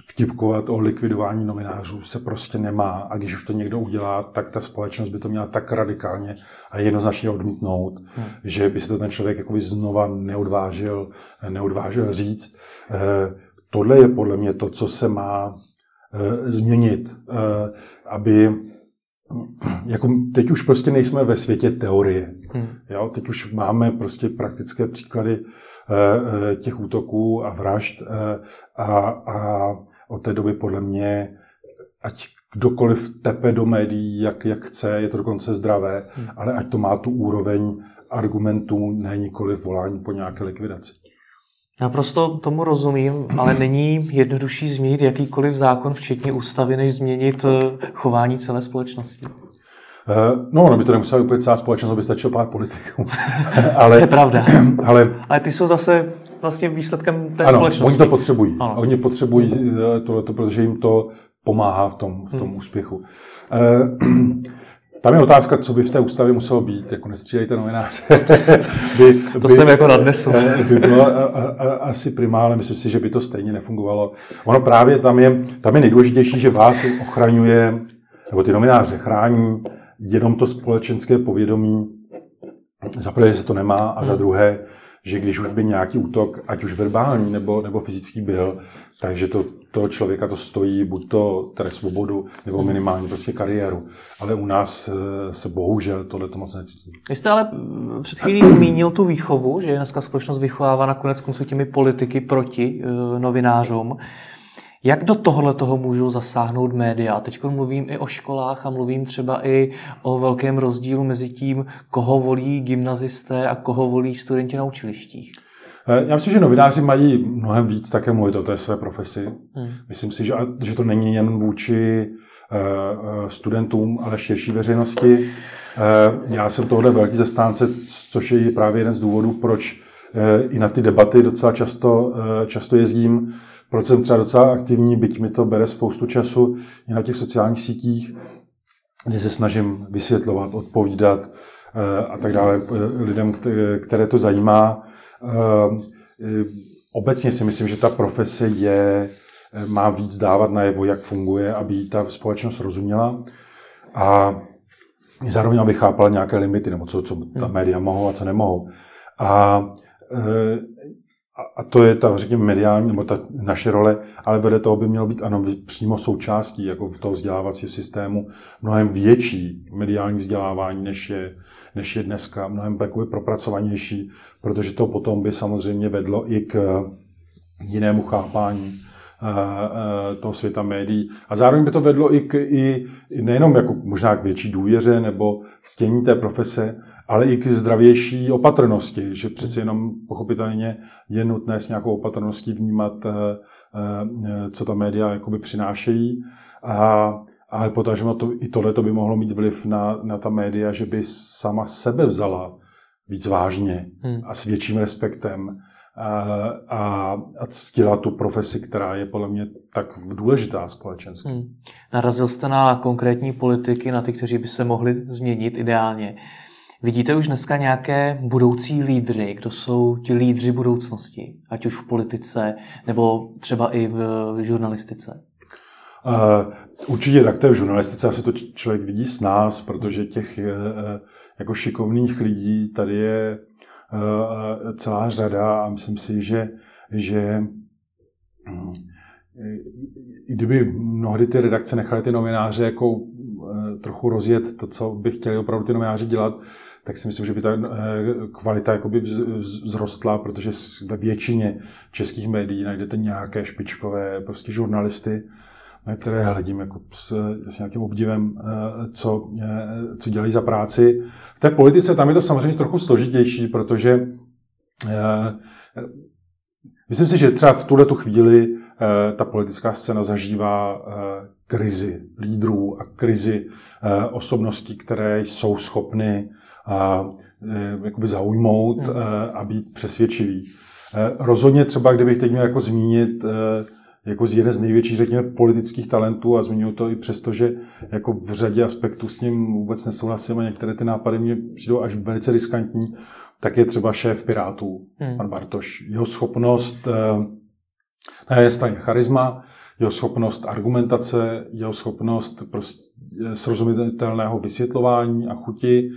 vtipkovat o likvidování novinářů se prostě nemá a když už to někdo udělá, tak ta společnost by to měla tak radikálně a jednoznačně odmítnout, hmm. že by se to ten člověk jakoby znova neodvážil, neodvážil říct. Eh, tohle je podle mě to, co se má eh, změnit, eh, aby jako teď už prostě nejsme ve světě teorie. Hmm. Jo? Teď už máme prostě praktické příklady těch útoků a vražd a, a od té doby podle mě, ať kdokoliv tepe do médií, jak, jak chce, je to dokonce zdravé, hmm. ale ať to má tu úroveň argumentů, ne nikoli volání po nějaké likvidaci. Naprosto tomu rozumím, ale není jednodušší změnit jakýkoliv zákon, včetně ústavy, než změnit eh, chování celé společnosti. Eh, no, ono by to nemusela úplně celá společnost, by stačilo pár politiků. ale, je pravda. Ale, ale ty jsou zase vlastně výsledkem té ano, společnosti. oni to potřebují. Ano. Oni potřebují tohleto, protože jim to pomáhá v tom, v tom hmm. úspěchu. Eh, tam je otázka, co by v té ústavě muselo být, jako nestřílejte novináře. by, to by, jsem jako nadnesl. by bylo a, a, asi primálně, myslím si, že by to stejně nefungovalo. Ono právě tam je, tam je nejdůležitější, že vás ochraňuje, nebo ty novináře chrání jenom to společenské povědomí, za prvé, že se to nemá, a za hmm. druhé, že když už by nějaký útok, ať už verbální nebo, nebo fyzický byl, takže to toho člověka to stojí buď to tedy svobodu, nebo hmm. minimálně prostě kariéru. Ale u nás eh, se bohužel tohle to moc necítí. Vy jste ale mm, před chvílí zmínil tu výchovu, že dneska společnost vychovává nakonec konců těmi politiky proti uh, novinářům. Jak do tohle toho můžou zasáhnout média? Teď mluvím i o školách a mluvím třeba i o velkém rozdílu mezi tím, koho volí gymnazisté a koho volí studenti na učilištích. Eh, já myslím, že novináři mají mnohem víc také mluvit o té své profesi. Hmm. Myslím si, že, že to není jen vůči eh, eh, studentům, ale širší veřejnosti. Já jsem tohle velký zastánce, což je právě jeden z důvodů, proč i na ty debaty docela často, často jezdím, proč jsem třeba docela aktivní, byť mi to bere spoustu času i na těch sociálních sítích, kde se snažím vysvětlovat, odpovídat a tak dále lidem, které to zajímá. Ehm, e, obecně si myslím, že ta profese je, má víc dávat najevo, jak funguje, aby ta společnost rozuměla a zároveň aby chápala nějaké limity, nebo co, co ta hmm. média mohou a co nemohou. A, a to je ta, řekněme, mediální, nebo ta naše role, ale vedle toho by mělo být ano, přímo součástí jako v toho vzdělávacího systému mnohem větší mediální vzdělávání, než je, než je dneska, mnohem takové propracovanější, protože to potom by samozřejmě vedlo i k jinému chápání eh, eh, toho světa médií. A zároveň by to vedlo i, k, i nejenom jako možná k větší důvěře nebo ctění té profese, ale i k zdravější opatrnosti, že přeci jenom pochopitelně je nutné s nějakou opatrností vnímat, eh, co ta média jakoby přinášejí. A ale potažmo to, i tohle to by mohlo mít vliv na, na ta média, že by sama sebe vzala víc vážně hmm. a s větším respektem a, a, a ctila tu profesi, která je podle mě tak důležitá společensky. Hmm. Narazil jste na konkrétní politiky, na ty, kteří by se mohli změnit ideálně. Vidíte už dneska nějaké budoucí lídry, kdo jsou ti lídři budoucnosti, ať už v politice nebo třeba i v, v žurnalistice? Uh, určitě tak to v žurnalistice, asi to člověk vidí s nás, protože těch uh, jako šikovných lidí tady je uh, celá řada a myslím si, že, že i kdyby mnohdy ty redakce nechaly ty novináře jako trochu rozjet to, co by chtěli opravdu ty novináři dělat, tak si myslím, že by ta kvalita jakoby vzrostla, protože ve většině českých médií najdete nějaké špičkové prostě žurnalisty, na které hledím jako s, s nějakým obdivem, eh, co, eh, co dělají za práci. V té politice tam je to samozřejmě trochu složitější, protože eh, myslím si, že třeba v tuhle tu chvíli ta politická scéna zažívá krizi lídrů a krizi osobností, které jsou schopny jakoby zaujmout hmm. a být přesvědčivý. Rozhodně třeba, kdybych teď měl jako zmínit jako z jeden z největších, řekněme, politických talentů a zmiňuji to i přesto, že jako v řadě aspektů s ním vůbec nesouhlasím a některé ty nápady mě přijdou až velice riskantní, tak je třeba šéf Pirátů, hmm. pan Bartoš. Jeho schopnost, eh, na jedné straně charisma, jeho schopnost argumentace, jeho schopnost prostě srozumitelného vysvětlování a chuti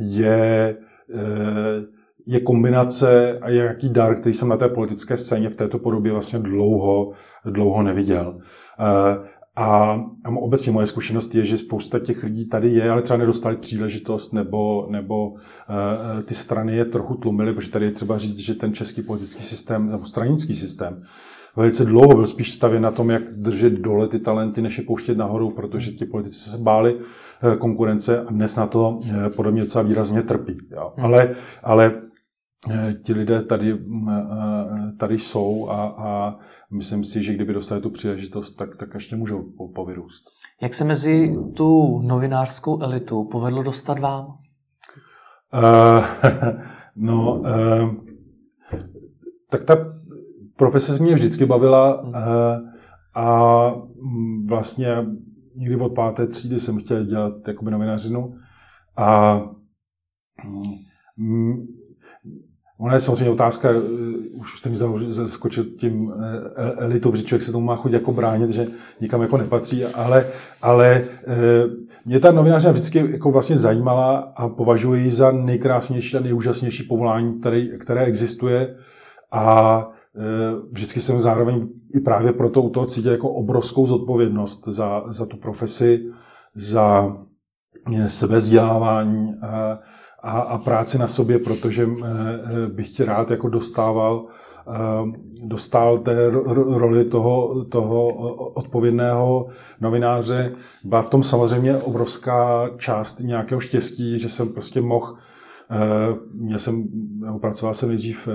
je eh, je kombinace a jaký dar, který jsem na té politické scéně v této podobě vlastně dlouho, dlouho neviděl. Eh, a, a obecně moje zkušenost je, že spousta těch lidí tady je, ale třeba nedostali příležitost, nebo, nebo uh, ty strany je trochu tlumily, protože tady je třeba říct, že ten český politický systém, nebo stranický systém, velice dlouho byl spíš stavěn na tom, jak držet dole ty talenty, než je pouštět nahoru, protože ti politici se báli uh, konkurence a dnes na to uh, podle mě docela výrazně trpí. Jo. Hmm. Ale, ale Eh, ti lidé tady, eh, tady jsou a, a myslím si, že kdyby dostali tu příležitost, tak, tak ještě můžou povyrůst. Jak se mezi tu novinářskou elitu povedlo dostat vám? Uh, no, uh, tak ta profese mě vždycky bavila uh, a vlastně někdy od páté třídy jsem chtěl dělat jakoby novinářinu. A mm, Ona je samozřejmě otázka, eh, už jste mi zaskočil tím eh, elitou, protože člověk se tomu má chodit jako bránit, že nikam jako nepatří, ale, ale eh, mě ta novinářina vždycky jako vlastně zajímala a považuji ji za nejkrásnější a nejúžasnější povolání, které, které existuje a vždycky jsem zároveň i právě proto u toho cítil jako obrovskou zodpovědnost za, za tu profesi, za sebezdělávání, a, a práci na sobě, protože eh, eh, bych tě rád jako dostával eh, dostal té roli toho, toho odpovědného novináře. Byla v tom samozřejmě obrovská část nějakého štěstí, že jsem prostě mohl Měl jsem, pracoval jsem nejdřív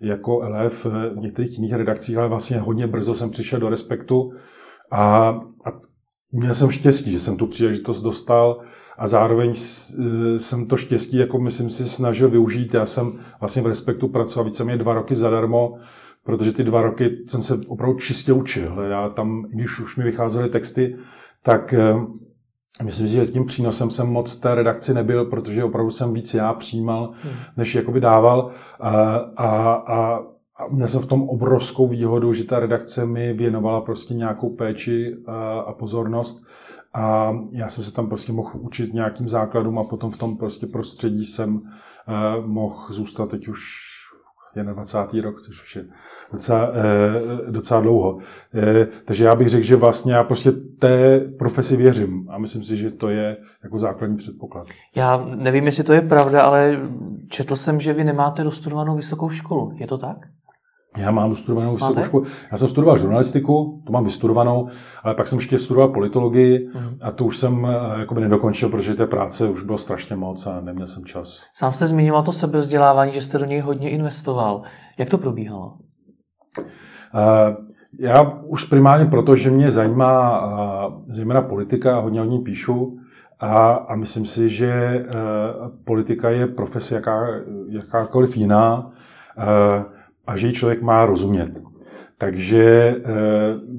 jako LF v některých jiných redakcích, ale vlastně hodně brzo jsem přišel do Respektu a, a měl jsem štěstí, že jsem tu příležitost dostal a zároveň e, jsem to štěstí, jako myslím si, snažil využít. Já jsem vlastně v Respektu pracoval víceméně dva roky zadarmo, protože ty dva roky jsem se opravdu čistě učil. Já tam, když už mi vycházely texty, tak e, myslím si, že tím přínosem jsem moc té redakci nebyl, protože opravdu jsem víc já přijímal, hmm. než jakoby dával. A, a, a a měl jsem v tom obrovskou výhodu, že ta redakce mi věnovala prostě nějakou péči a, a pozornost a já jsem se tam prostě mohl učit nějakým základům a potom v tom prostě prostředí jsem uh, mohl zůstat teď už 21. rok, což už je docela, uh, docela dlouho. Uh, takže já bych řekl, že vlastně já prostě té profesi věřím a myslím si, že to je jako základní předpoklad. Já nevím, jestli to je pravda, ale četl jsem, že vy nemáte dostudovanou vysokou školu. Je to tak? Já mám studovanou vysokou školu. Já jsem studoval žurnalistiku, to mám vystudovanou, ale pak jsem ještě studoval politologii uh-huh. a to už jsem eh, jakoby nedokončil, protože té práce už bylo strašně moc a neměl jsem čas. Sám jste zmiňoval to sebevzdělávání, že jste do něj hodně investoval. Jak to probíhalo? Uh, já už primárně proto, že mě zajímá uh, zejména politika a hodně o ní píšu, a, a myslím si, že politika je profese jaká, jakákoliv jiná. Uh, a že ji člověk má rozumět. Takže eh,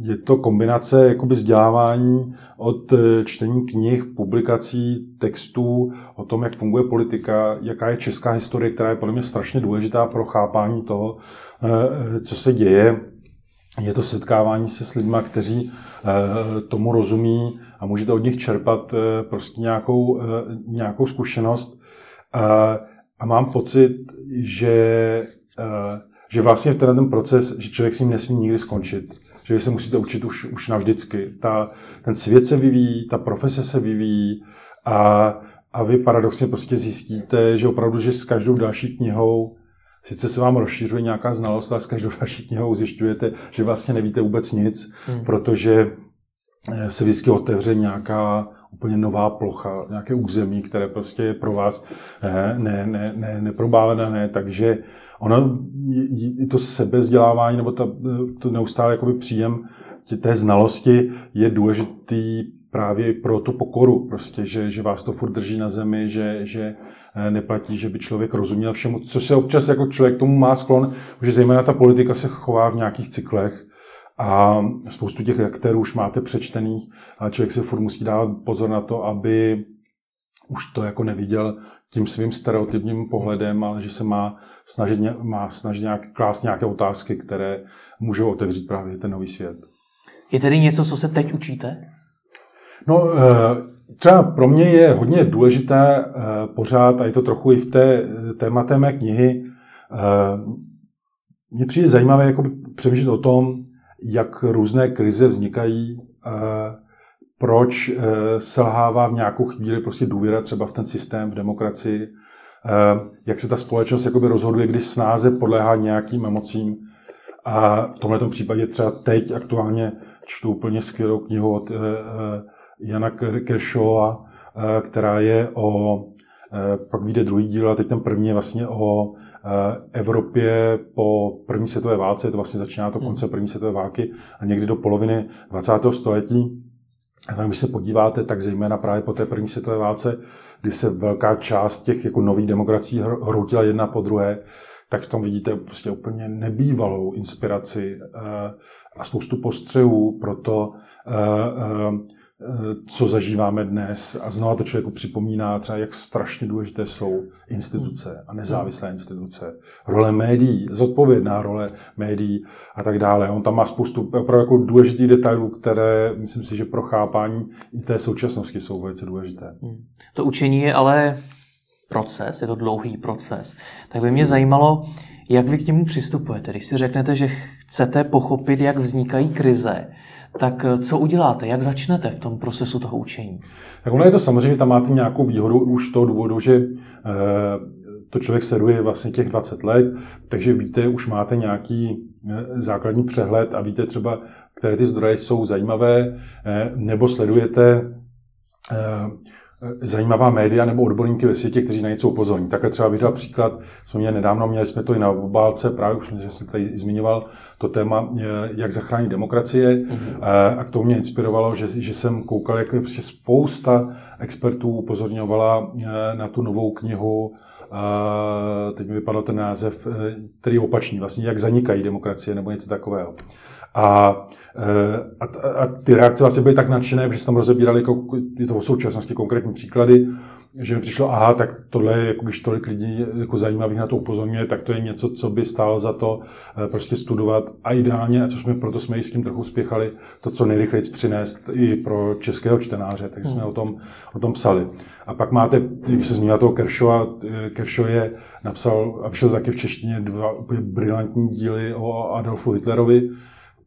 je to kombinace jakoby vzdělávání od eh, čtení knih, publikací, textů o tom, jak funguje politika, jaká je česká historie, která je podle mě strašně důležitá pro chápání toho, eh, co se děje. Je to setkávání se s lidmi, kteří tomu rozumí a můžete od nich čerpat prostě nějakou, nějakou zkušenost. A mám pocit, že že vlastně v ten proces, že člověk s ním nesmí nikdy skončit. Že vy se musíte učit už, už navždycky. Ta, ten svět se vyvíjí, ta profese se vyvíjí a, a vy paradoxně prostě zjistíte, že opravdu, že s každou další knihou Sice se vám rozšiřuje nějaká znalost, ale s každou další knihou zjišťujete, že vlastně nevíte vůbec nic, hmm. protože eh, se vždycky otevře nějaká úplně nová plocha, nějaké území, které prostě je pro vás eh, ne, ne, ne, neprobávané, takže ono, to sebezdělávání nebo ta, to neustále jakoby příjem té znalosti je důležitý právě pro tu pokoru, prostě, že, že vás to furt drží na zemi, že, že eh, neplatí, že by člověk rozuměl všemu, což se občas jako člověk tomu má sklon, že zejména ta politika se chová v nějakých cyklech a spoustu těch aktérů už máte přečtených, a člověk si furt musí dávat pozor na to, aby už to jako neviděl tím svým stereotypním pohledem, ale že se má snažit, má snažit nějak, klást nějaké otázky, které můžou otevřít právě ten nový svět. Je tedy něco, co se teď učíte? No, eh, třeba pro mě je hodně důležité eh, pořád, a je to trochu i v té tématé mé knihy, eh, mně přijde zajímavé jako přemýšlet o tom, jak různé krize vznikají, proč eh, selhává v nějakou chvíli prostě důvěra třeba v ten systém, v demokracii, eh, jak se ta společnost jakoby rozhoduje, kdy snáze podléhá nějakým emocím. A v tomto případě třeba teď aktuálně čtu úplně skvělou knihu od eh, Jana Kershawa, která je o, pak vyjde druhý díl a teď ten první je vlastně o Evropě po první světové válce, to vlastně začíná to konce hmm. první světové války a někdy do poloviny 20. století a tam, když se podíváte, tak zejména právě po té první světové válce, kdy se velká část těch jako nových demokracií hroutila jedna po druhé, tak v tom vidíte prostě úplně nebývalou inspiraci eh, a spoustu postřehů pro to, eh, co zažíváme dnes a znovu to člověku připomíná třeba, jak strašně důležité jsou instituce a nezávislé instituce, role médií, zodpovědná role médií a tak dále. On tam má spoustu opravdu jako důležitých detailů, které myslím si, že pro chápání i té současnosti jsou velice důležité. Hmm. To učení je ale proces, je to dlouhý proces. Tak by mě zajímalo, jak vy k němu přistupujete. Když si řeknete, že chcete pochopit, jak vznikají krize, tak eh, co uděláte? Jak začnete v tom procesu toho učení? Tak ono je to samozřejmě, tam máte nějakou výhodu už z toho důvodu, že eh, to člověk sleduje vlastně těch 20 let, takže víte, už máte nějaký eh, základní přehled a víte třeba, které ty zdroje jsou zajímavé, nebo sledujete zajímavá média nebo odborníky ve světě, kteří na něco upozorní. Takhle třeba bych dal příklad, jsme měli nedávno, měli jsme to i na obálce, právě už že jsem tady zmiňoval to téma, jak zachránit demokracie mm-hmm. a k tomu mě inspirovalo, že, že jsem koukal, jak prostě spousta expertů upozorňovala na tu novou knihu teď mi vypadl ten název, který je opačný, vlastně jak zanikají demokracie nebo něco takového. A, eh, a, a ty reakce vlastně byly tak nadšené, že se tam rozebírali, jako, je to v současnosti konkrétní příklady, že mi přišlo, aha, tak tohle je, jako když tolik lidí jako zajímavých na to upozorňuje, tak to je něco, co by stálo za to eh, prostě studovat a ideálně, a co jsme, proto jsme i s tím trochu spěchali, to, co nejrychleji přinést i pro českého čtenáře, tak jsme hmm. o, tom, o tom psali. A pak máte, když se zmínila toho Kershova, eh, Kershaw je napsal, a vyšel taky v češtině dva úplně brilantní díly o Adolfu Hitlerovi,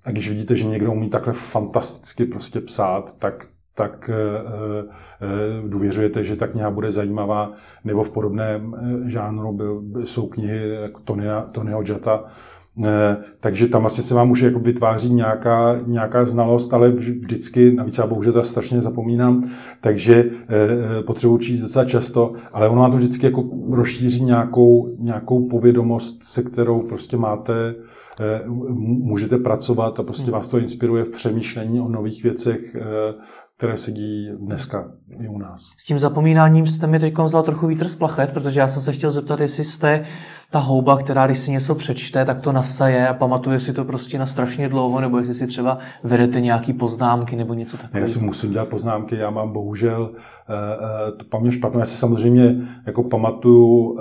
a když vidíte, že někdo umí takhle fantasticky prostě psát, tak tak e, e, důvěřujete, že ta kniha bude zajímavá, nebo v podobném žánru byl, jsou knihy jako Tonyho, Tonyho e, takže tam asi se vám už jako vytváří nějaká, nějaká znalost, ale vždycky, navíc já bohužel to strašně zapomínám, takže potřebuji číst docela často, ale ono má to vždycky jako rozšíří nějakou, nějakou povědomost, se kterou prostě máte Eh, můžete pracovat a prostě hmm. vás to inspiruje v přemýšlení o nových věcech, eh, které se dějí dneska i u nás. S tím zapomínáním jste mi teď vzal trochu vítr z plachet, protože já jsem se chtěl zeptat, jestli jste ta houba, která když si něco přečte, tak to nasaje a pamatuje si to prostě na strašně dlouho, nebo jestli si třeba vedete nějaký poznámky nebo něco takového. Já si musím dělat poznámky, já mám bohužel uh, to paměť špatnou. Já si samozřejmě jako pamatuju uh,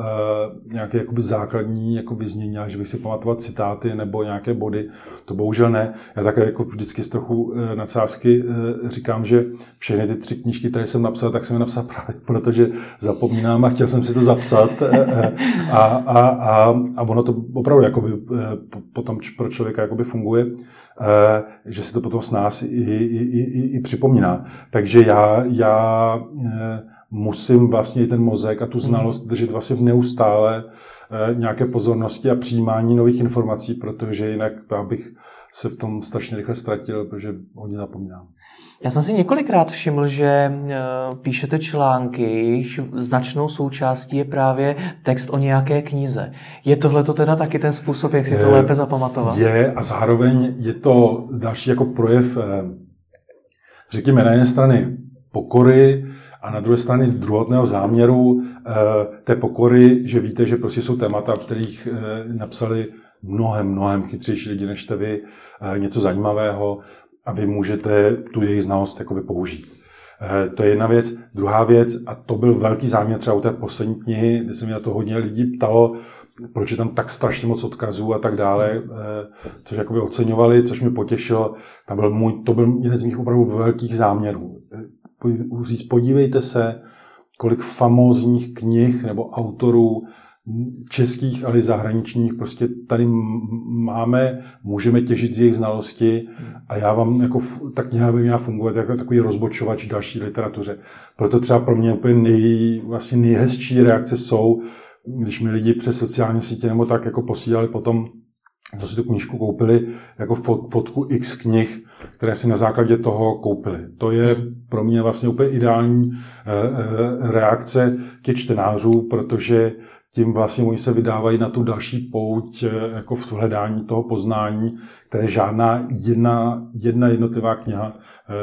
nějaké jakoby základní jako vyznění, že bych si pamatovat citáty nebo nějaké body. To bohužel ne. Já také jako vždycky z trochu nadsázky říkám, že všechny ty tři knížky, které jsem napsal, tak jsem je napsal právě protože zapomínám a chtěl jsem si to zapsat. a, a, a, a ono to opravdu jakoby, eh, potom pro člověka jakoby funguje, eh, že si to potom s nás i, i, i, i připomíná. Takže já, já eh, musím vlastně ten mozek a tu znalost držet vlastně v neustále nějaké pozornosti a přijímání nových informací, protože jinak já bych se v tom strašně rychle ztratil, protože hodně zapomínám. Já jsem si několikrát všiml, že eh, píšete články, jejich značnou součástí je právě text o nějaké knize. Je tohle to teda taky ten způsob, jak si to lépe zapamatovat? Je a zároveň je to další jako projev, eh, řekněme, na jedné strany pokory a na druhé straně druhotného záměru eh, té pokory, že víte, že prostě jsou témata, o kterých napsali mnohem, mnohem chytřejší lidi než jste vy, něco zajímavého a vy můžete tu jejich znalost jakoby použít. Eh, to je jedna věc. Druhá věc, a to byl velký záměr třeba u té poslední knihy, kde se mě na to hodně lidí ptalo, proč je tam tak strašně moc odkazů a tak dále, eh, což jakoby oceňovali, což mě potěšilo. Tam byl můj, to byl jeden z mých opravdu velkých záměrů. Eh, říct, podívejte se, kolik famózních knih nebo autorů českých, ale i zahraničních, prostě tady máme, můžeme těžit z jejich znalosti a já vám jako, ta kniha by měla fungovat jako takový rozbočovač další literatuře. Proto třeba pro mě úplně nej, vlastně nejhezčí reakce jsou, když mi lidi přes sociální sítě nebo tak jako posílali potom, co si tu knížku koupili, jako fotku x knih, které si na základě toho koupili. To je pro mě vlastně úplně ideální eh, eh, reakce ke čtenářů, protože tím vlastně oni se vydávají na tu další pouť jako v hledání toho poznání, které žádná jedna, jedna jednotlivá kniha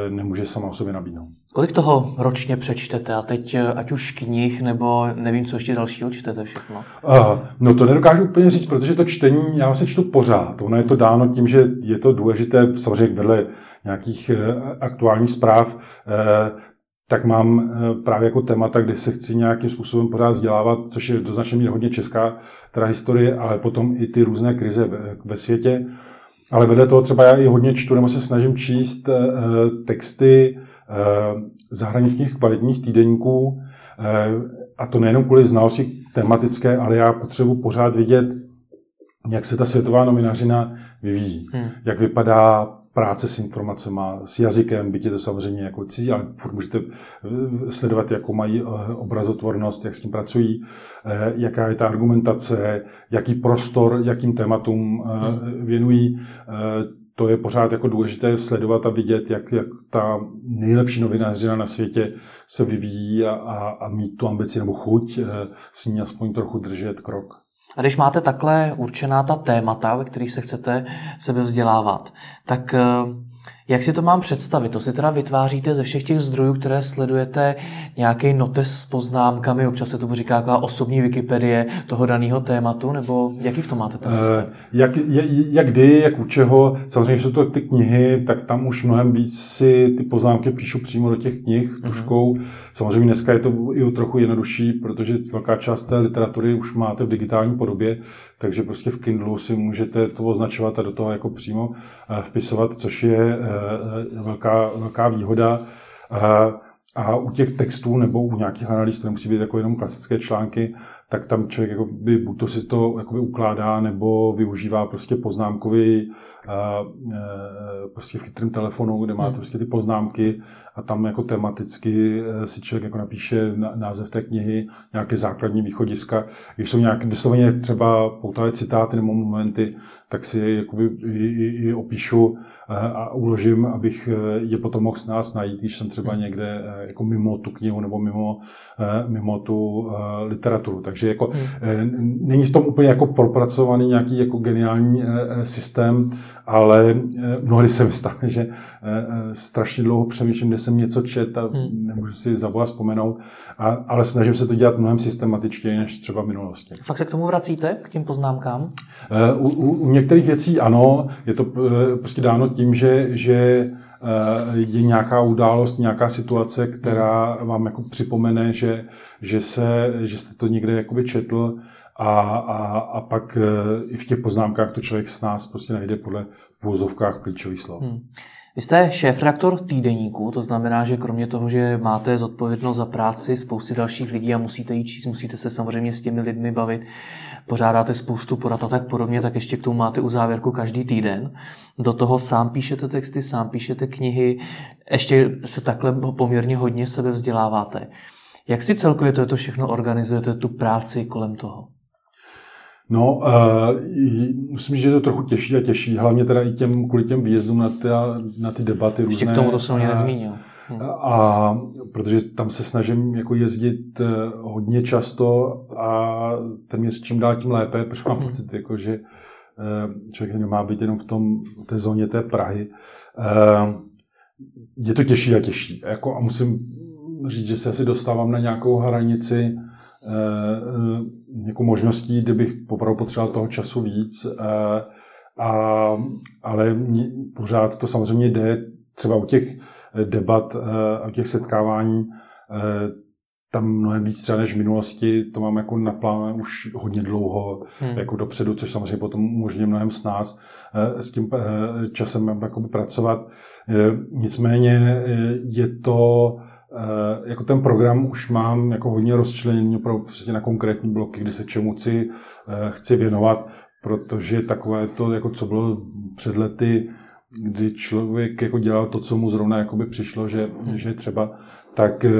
nemůže sama o sobě nabídnout. Kolik toho ročně přečtete? A teď ať už knih, nebo nevím, co ještě dalšího čtete všechno? Uh, no to nedokážu úplně říct, protože to čtení já se čtu pořád. Ono je to dáno tím, že je to důležité, samozřejmě vedle nějakých aktuálních zpráv, tak mám právě jako témata, kde se chci nějakým způsobem pořád vzdělávat, což je do značné míry hodně česká teda historie, ale potom i ty různé krize ve světě. Ale vedle toho třeba já i hodně čtu, nebo se snažím číst texty zahraničních kvalitních týdenníků, a to nejenom kvůli znalosti tematické, ale já potřebuji pořád vidět, jak se ta světová nominařina vyvíjí, hmm. jak vypadá práce s informacemi, s jazykem, byť je to samozřejmě jako cizí, ale furt můžete eh, sledovat, jakou mají eh, obrazotvornost, jak s tím pracují, eh, jaká je ta argumentace, jaký prostor, jakým tématům hmm. věnují. To je pořád jako důležité sledovat a vidět, jak, jak ta nejlepší novinářina na světě se vyvíjí a, a, a mít tu ambici nebo chuť s ní aspoň trochu držet krok. A když máte takhle určená ta témata, ve kterých se chcete sebe vzdělávat, tak eh, jak si to mám představit? To si teda vytváříte ze všech těch zdrojů, které sledujete, nějaký notes s poznámkami, občas se tomu říká jako osobní Wikipedie toho daného tématu, nebo jaký v tom máte ten systém? Uh, jak, jak, jak kdy, jak u čeho. Samozřejmě jsou to ty knihy, tak tam už mnohem víc si ty poznámky píšu přímo do těch knih uh-huh. tuškou. Samozřejmě dneska je to i o trochu jednodušší, protože velká část té literatury už máte v digitální podobě, takže prostě v Kindlu si můžete to označovat a do toho jako přímo eh, vpisovat, což je eh, Eh, velká, velká výhoda. Eh, a u těch textů nebo u nějakých analýz, to nemusí být jako jenom klasické články, tak tam člověk jakoby, buď to si to jakoby ukládá, nebo využívá prostě poznámkový prostě v chytrém telefonu, kde máte hmm. prostě ty poznámky a tam jako tematicky e, si člověk jako napíše název té knihy, nějaké základní východiska. Když jsou nějaké vysloveně třeba poutavé citáty nebo momenty, tak si je jakoby i, i, i opíšu a uložím, abych je potom mohl s nás najít, když jsem třeba hmm. někde jako mimo tu knihu nebo mimo, mimo tu literaturu. Takže jako hmm. není v tom úplně jako propracovaný nějaký jako geniální systém, ale mnohdy se mi stane, že strašně dlouho přemýšlím, kde jsem něco čet a hmm. nemůžu si za boha vzpomenout, a, ale snažím se to dělat mnohem systematičtěji než třeba v minulosti. Fakt se k tomu vracíte, k těm poznámkám? U, u, u některých věcí ano, je to prostě dáno tím, že, že je nějaká událost, nějaká situace, která vám jako připomene, že, že, se, že jste to někde jakoby četl a, a, a pak i v těch poznámkách to člověk s nás prostě najde podle v úzovkách klíčových slov. Hmm. Vy jste šéf-redaktor týdeníku, to znamená, že kromě toho, že máte zodpovědnost za práci spousty dalších lidí a musíte jít číst, musíte se samozřejmě s těmi lidmi bavit, pořádáte spoustu porad a tak podobně, tak ještě k tomu máte u závěrku každý týden. Do toho sám píšete texty, sám píšete knihy, ještě se takhle poměrně hodně sebe vzděláváte. Jak si celkově to, to všechno organizujete, tu práci kolem toho? No, uh, myslím, že je to trochu těžší a těžší, hlavně teda i těm, kvůli těm výjezdům na, ty, na ty debaty Ještě různé. k tomu to jsem mě nezmínil. Hm. A protože tam se snažím jako jezdit eh, hodně často a ten je s čím dál tím lépe, protože mám hm. pocit, jako, že eh, člověk nemá být jenom v tom, v té zóně té Prahy. Je to těžší a těžší. Jako, a musím říct, že se asi dostávám na nějakou hranici, jako možností, kdybych opravdu potřeboval toho času víc, eh, a, ale pořád to samozřejmě jde, třeba u těch debat a eh, u těch setkávání, eh, tam mnohem víc třeba než v minulosti, to mám jako naplánované už hodně dlouho, hmm. jako dopředu, což samozřejmě potom umožňuje mnohem s nás s tím časem jakoby pracovat. Nicméně je to Eh, jako ten program už mám jako hodně rozčleněný opravdu přesně na konkrétní bloky, kdy se čemu chci, eh, chci věnovat, protože takové to, jako co bylo před lety, kdy člověk jako dělal to, co mu zrovna jakoby přišlo, že, hmm. že třeba, tak eh,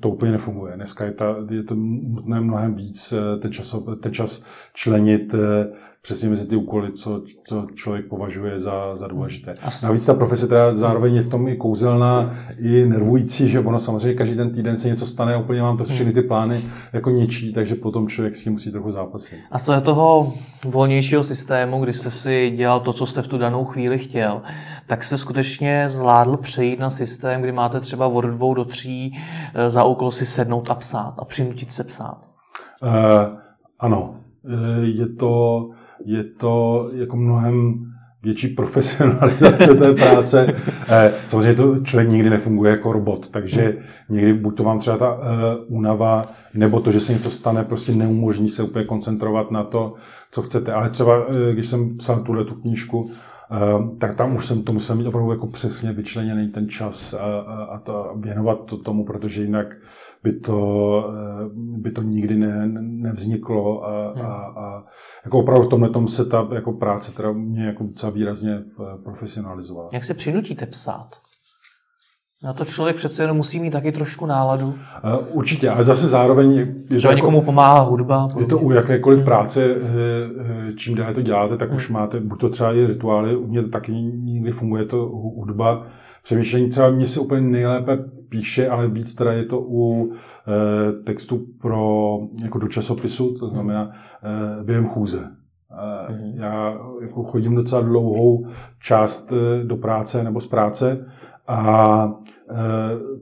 to úplně nefunguje. Dneska je, ta, je to nutné mnohem víc ten čas, ten čas členit přesně mezi ty úkoly, co, co člověk považuje za, za důležité. Navíc ta profese teda zároveň je v tom i kouzelná, i nervující, že ono samozřejmě každý ten týden se něco stane a úplně mám to všechny ty plány jako něčí, takže potom člověk s tím musí trochu zápasit. A co je toho volnějšího systému, kdy jste si dělal to, co jste v tu danou chvíli chtěl, tak se skutečně zvládl přejít na systém, kdy máte třeba od dvou do tří eh, za úkol si sednout a psát a přinutit se psát? Uh, ano, eh, je to, je to jako mnohem větší profesionalizace té práce. Samozřejmě to člověk nikdy nefunguje jako robot, takže někdy buď to vám třeba ta únava, nebo to, že se něco stane, prostě neumožní se úplně koncentrovat na to, co chcete. Ale třeba, když jsem psal tuhle tu knížku, tak tam už jsem to musel mít opravdu jako přesně vyčleněný ten čas a, a, a to, věnovat to tomu, protože jinak by to, eh, by to nikdy ne, nevzniklo a, hmm. a, a jako opravdu v tomhle tom se ta jako práce teda mě jako docela výrazně eh, profesionalizovala. Jak se přinutíte psát? Na to člověk přece jenom musí mít taky trošku náladu. Určitě, ale zase zároveň... Je Třeba jako, někomu pomáhá hudba. Je to u jakékoliv hmm. práce, eh, eh, čím dále to děláte, tak hmm. už máte, buď to třeba i rituály, u mě to taky někdy funguje to hudba, přemýšlení třeba mě se úplně nejlépe píše, ale víc teda je to u eh, textu pro, jako do časopisu, to znamená během chůze. Hmm. Já jako chodím docela dlouhou část do práce nebo z práce a e,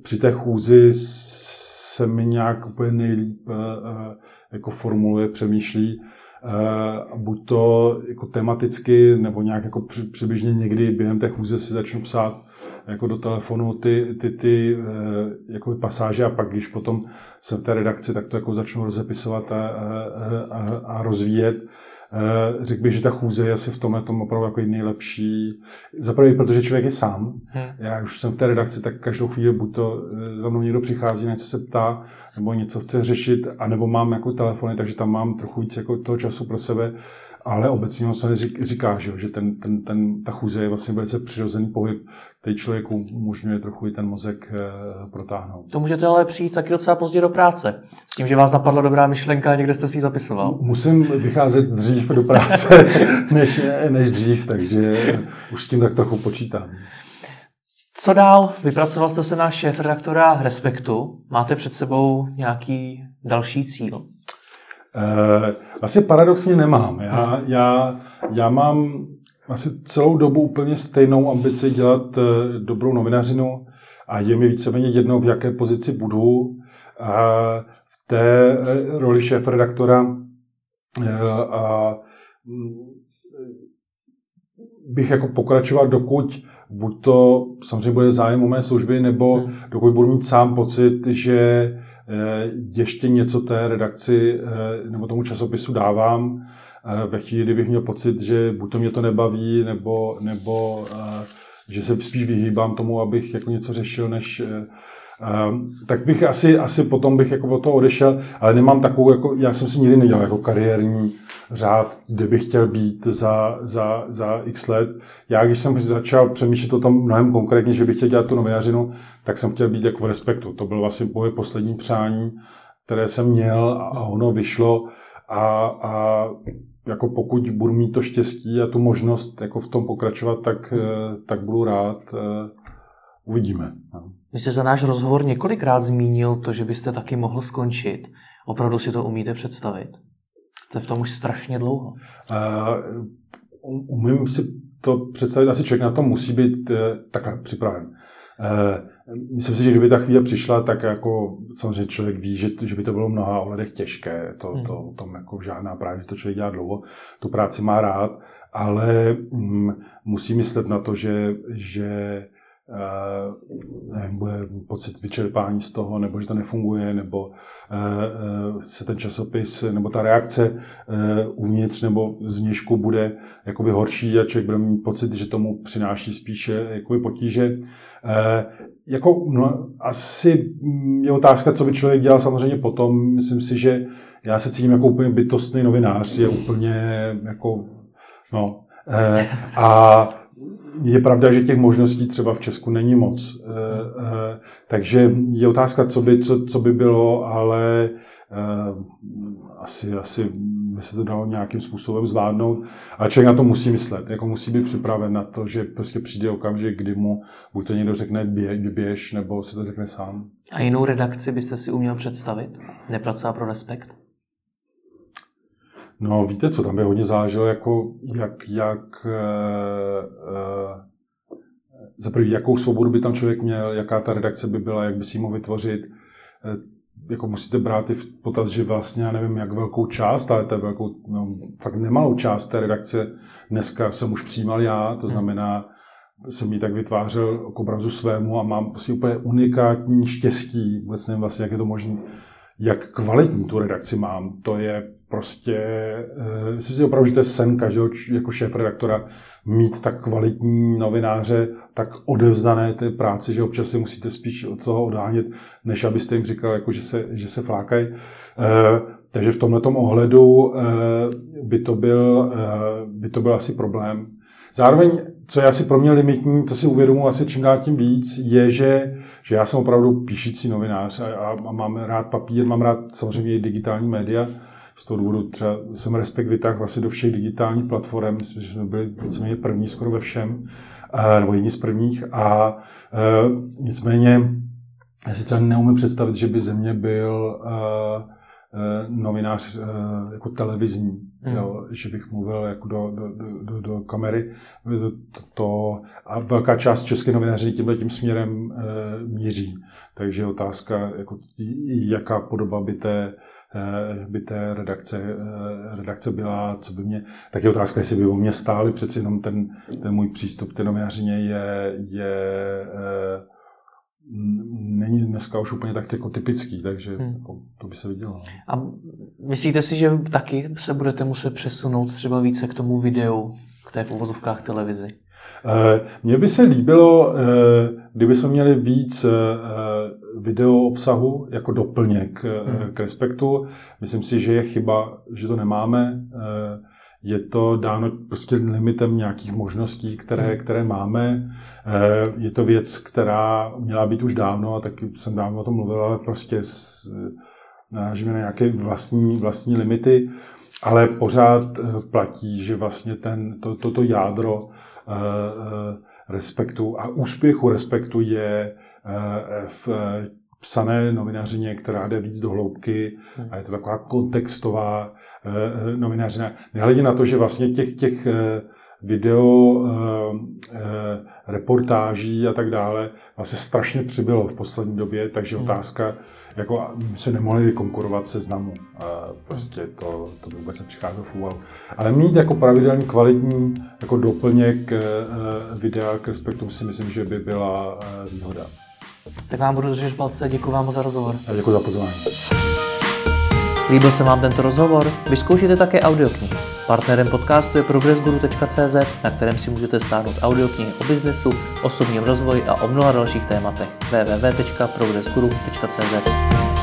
při té chůzi se mi nějak úplně nejlíp e, e, jako formuluje, přemýšlí, e, buď to jako tematicky, nebo nějak jako při, přibližně někdy během té chůze si začnu psát jako do telefonu ty, ty, ty e, jako pasáže a pak, když potom jsem v té redakci, tak to jako začnu rozepisovat a, a, a rozvíjet. Eh, řekl bych, že ta chůze je asi v tomhle tom opravdu jako nejlepší. Zaprvé, protože člověk je sám. Hmm. Já už jsem v té redakci, tak každou chvíli buď to eh, za mnou někdo přichází, něco se ptá, nebo něco chce řešit, anebo mám jako telefony, takže tam mám trochu víc jako toho času pro sebe ale obecně se říká, že, že ten, ten, ten, ta chůze je vlastně velice přirozený pohyb, který člověku umožňuje trochu i ten mozek e, protáhnout. To můžete ale přijít taky docela pozdě do práce. S tím, že vás napadla dobrá myšlenka a někde jste si ji zapisoval. Musím vycházet dřív do práce, než, než dřív, takže už s tím tak trochu počítám. Co dál? Vypracoval jste se na šéf redaktora Respektu. Máte před sebou nějaký další cíl? Uh, asi paradoxně nemám. Já, já, já mám asi celou dobu úplně stejnou ambici dělat uh, dobrou novinařinu a je mi víceméně jedno, v jaké pozici budu. A v té uh, roli šéf-redaktora a mm, bych jako pokračoval, dokud buď to samozřejmě bude zájem o mé služby, nebo hmm. dokud budu mít sám pocit, že Eh, ještě něco té redakci eh, nebo tomu časopisu dávám. Ve chvíli, kdybych měl pocit, že buď to mě to nebaví, nebo, nebo že se spíš vyhýbám tomu, abych jako něco řešil, než tak bych asi, asi potom bych jako od toho odešel, ale nemám takovou, jako, já jsem si nikdy nedělal jako kariérní řád, kde bych chtěl být za, za, za x let. Já, když jsem začal přemýšlet o tom mnohem konkrétně, že bych chtěl dělat tu novinařinu, tak jsem chtěl být jako v respektu. To bylo vlastně moje poslední přání, které jsem měl a ono vyšlo a, a jako pokud budu mít to štěstí a tu možnost jako v tom pokračovat, tak, tak budu rád. Uvidíme. No. Vy jste za náš rozhovor několikrát zmínil to, že byste taky mohl skončit. Opravdu si to umíte představit? Jste v tom už strašně dlouho. Uh, umím si to představit, asi člověk na to musí být uh, takhle připraven. Uh, myslím si, že kdyby ta chvíle přišla, tak jako samozřejmě člověk ví, že, že by to bylo mnoha ohledech těžké. To, hmm. to o tom jako žádná právě, že to člověk dělá dlouho, tu práci má rád, ale um, musí myslet na to, že, že nevím, bude pocit vyčerpání z toho, nebo že to nefunguje, nebo eh, eh, se ten časopis, nebo ta reakce eh, uvnitř nebo zvnějšku bude jakoby horší a člověk bude mít pocit, že tomu přináší spíše jakoby potíže. Jako, no, asi je otázka, co by člověk dělal samozřejmě potom. Myslím si, že já se cítím jako úplně bytostný novinář, je úplně jako, no, a je pravda, že těch možností třeba v Česku není moc. Eh, eh, takže je otázka, co by, co, co by bylo, ale asi, asi by se to dalo nějakým způsobem zvládnout. A člověk na to musí myslet, jako musí být připraven na to, že prostě přijde okamžik, kdy mu buď to někdo řekne bě, běž, nebo se to řekne sám. A jinou redakci byste si uměl představit? Nepracovat pro Respekt? No víte co, tam by hodně záleželo, jako, jak, jak e, e, za prvý, jakou svobodu by tam člověk měl, jaká ta redakce by byla, jak by si ji mohl vytvořit. E, jako musíte brát i v potaz, že vlastně, já nevím, jak velkou část, ale to je velkou, no, fakt nemalou část té redakce dneska jsem už přijímal já, to znamená, jsem ji tak vytvářel k obrazu svému a mám prostě úplně unikátní štěstí, vůbec nevím vlastně, jak je to možné, jak kvalitní tu redakci mám. To je prostě, uh, myslím si opravdu, že to je sen každého jako šéf redaktora mít tak kvalitní novináře, tak odevzdané té práci, že občas si musíte spíš od toho odhánět, než abyste jim říkal, jako, že, se, že se flákají. Uh, takže v tomto ohledu uh, by, to byl, by to byl asi problém. Zároveň, co je asi pro mě limitní, to si uvědomuji asi čím dál tím víc, je, že, že já jsem opravdu píšící novinář a, a, a mám rád papír, mám rád samozřejmě i digitální média. Z toho důvodu třeba jsem Respekt vytáhl vlastně do všech digitálních platform, myslím, že jsme byli víceméně první skoro ve všem, nebo jedni z prvních. A e, nicméně já si třeba neumím představit, že by země byl Eh, novinář eh, jako televizní, hmm. jo, že bych mluvil jako do, do, do, do kamery. To, to, a velká část české novinářiny tímhle tím směrem e, míří. Takže otázka, jako, jaká podoba by té, by té redakce, redakce byla, co by mě, tak je otázka, jestli by o mě stály, přeci jenom ten, ten můj přístup k té novinářině je, je není dneska už úplně tak jako typický, takže hmm. jako, to by se vidělo. A myslíte si, že taky se budete muset přesunout třeba více k tomu videu, k té v uvozovkách televizi? Eh, mně by se líbilo, eh, kdyby jsme měli víc eh, video obsahu jako doplněk hmm. k respektu. Myslím si, že je chyba, že to nemáme je to dáno prostě limitem nějakých možností, které, hmm. které máme. Eh, je to věc, která měla být už dávno a taky jsem dávno o tom mluvil, ale prostě narážíme na nějaké vlastní, vlastní limity, ale pořád eh, platí, že vlastně ten, to, toto jádro eh, respektu a úspěchu respektu je v psané novinařině, která jde víc do hloubky hmm. a je to taková kontextová Eh, eh, novinářina. Nehledě na to, že vlastně těch, těch eh, video reportáží a tak dále vlastně strašně přibylo v poslední době, takže hmm. otázka, jako my se nemohli konkurovat se znamu. Prostě to, to by vůbec nepřicházelo v úvahu. Ale mít jako pravidelný kvalitní jako doplněk videa k respektu si myslím, že by byla výhoda. Tak vám budu držet palce, děkuji vám za rozhovor. A děkuji za pozvání. Líbil se vám tento rozhovor? Vyzkoušejte také audioknihy. Partnerem podcastu je progressguru.cz, na kterém si můžete stáhnout audioknihy o biznesu, osobním rozvoji a o mnoha dalších tématech. www.progressguru.cz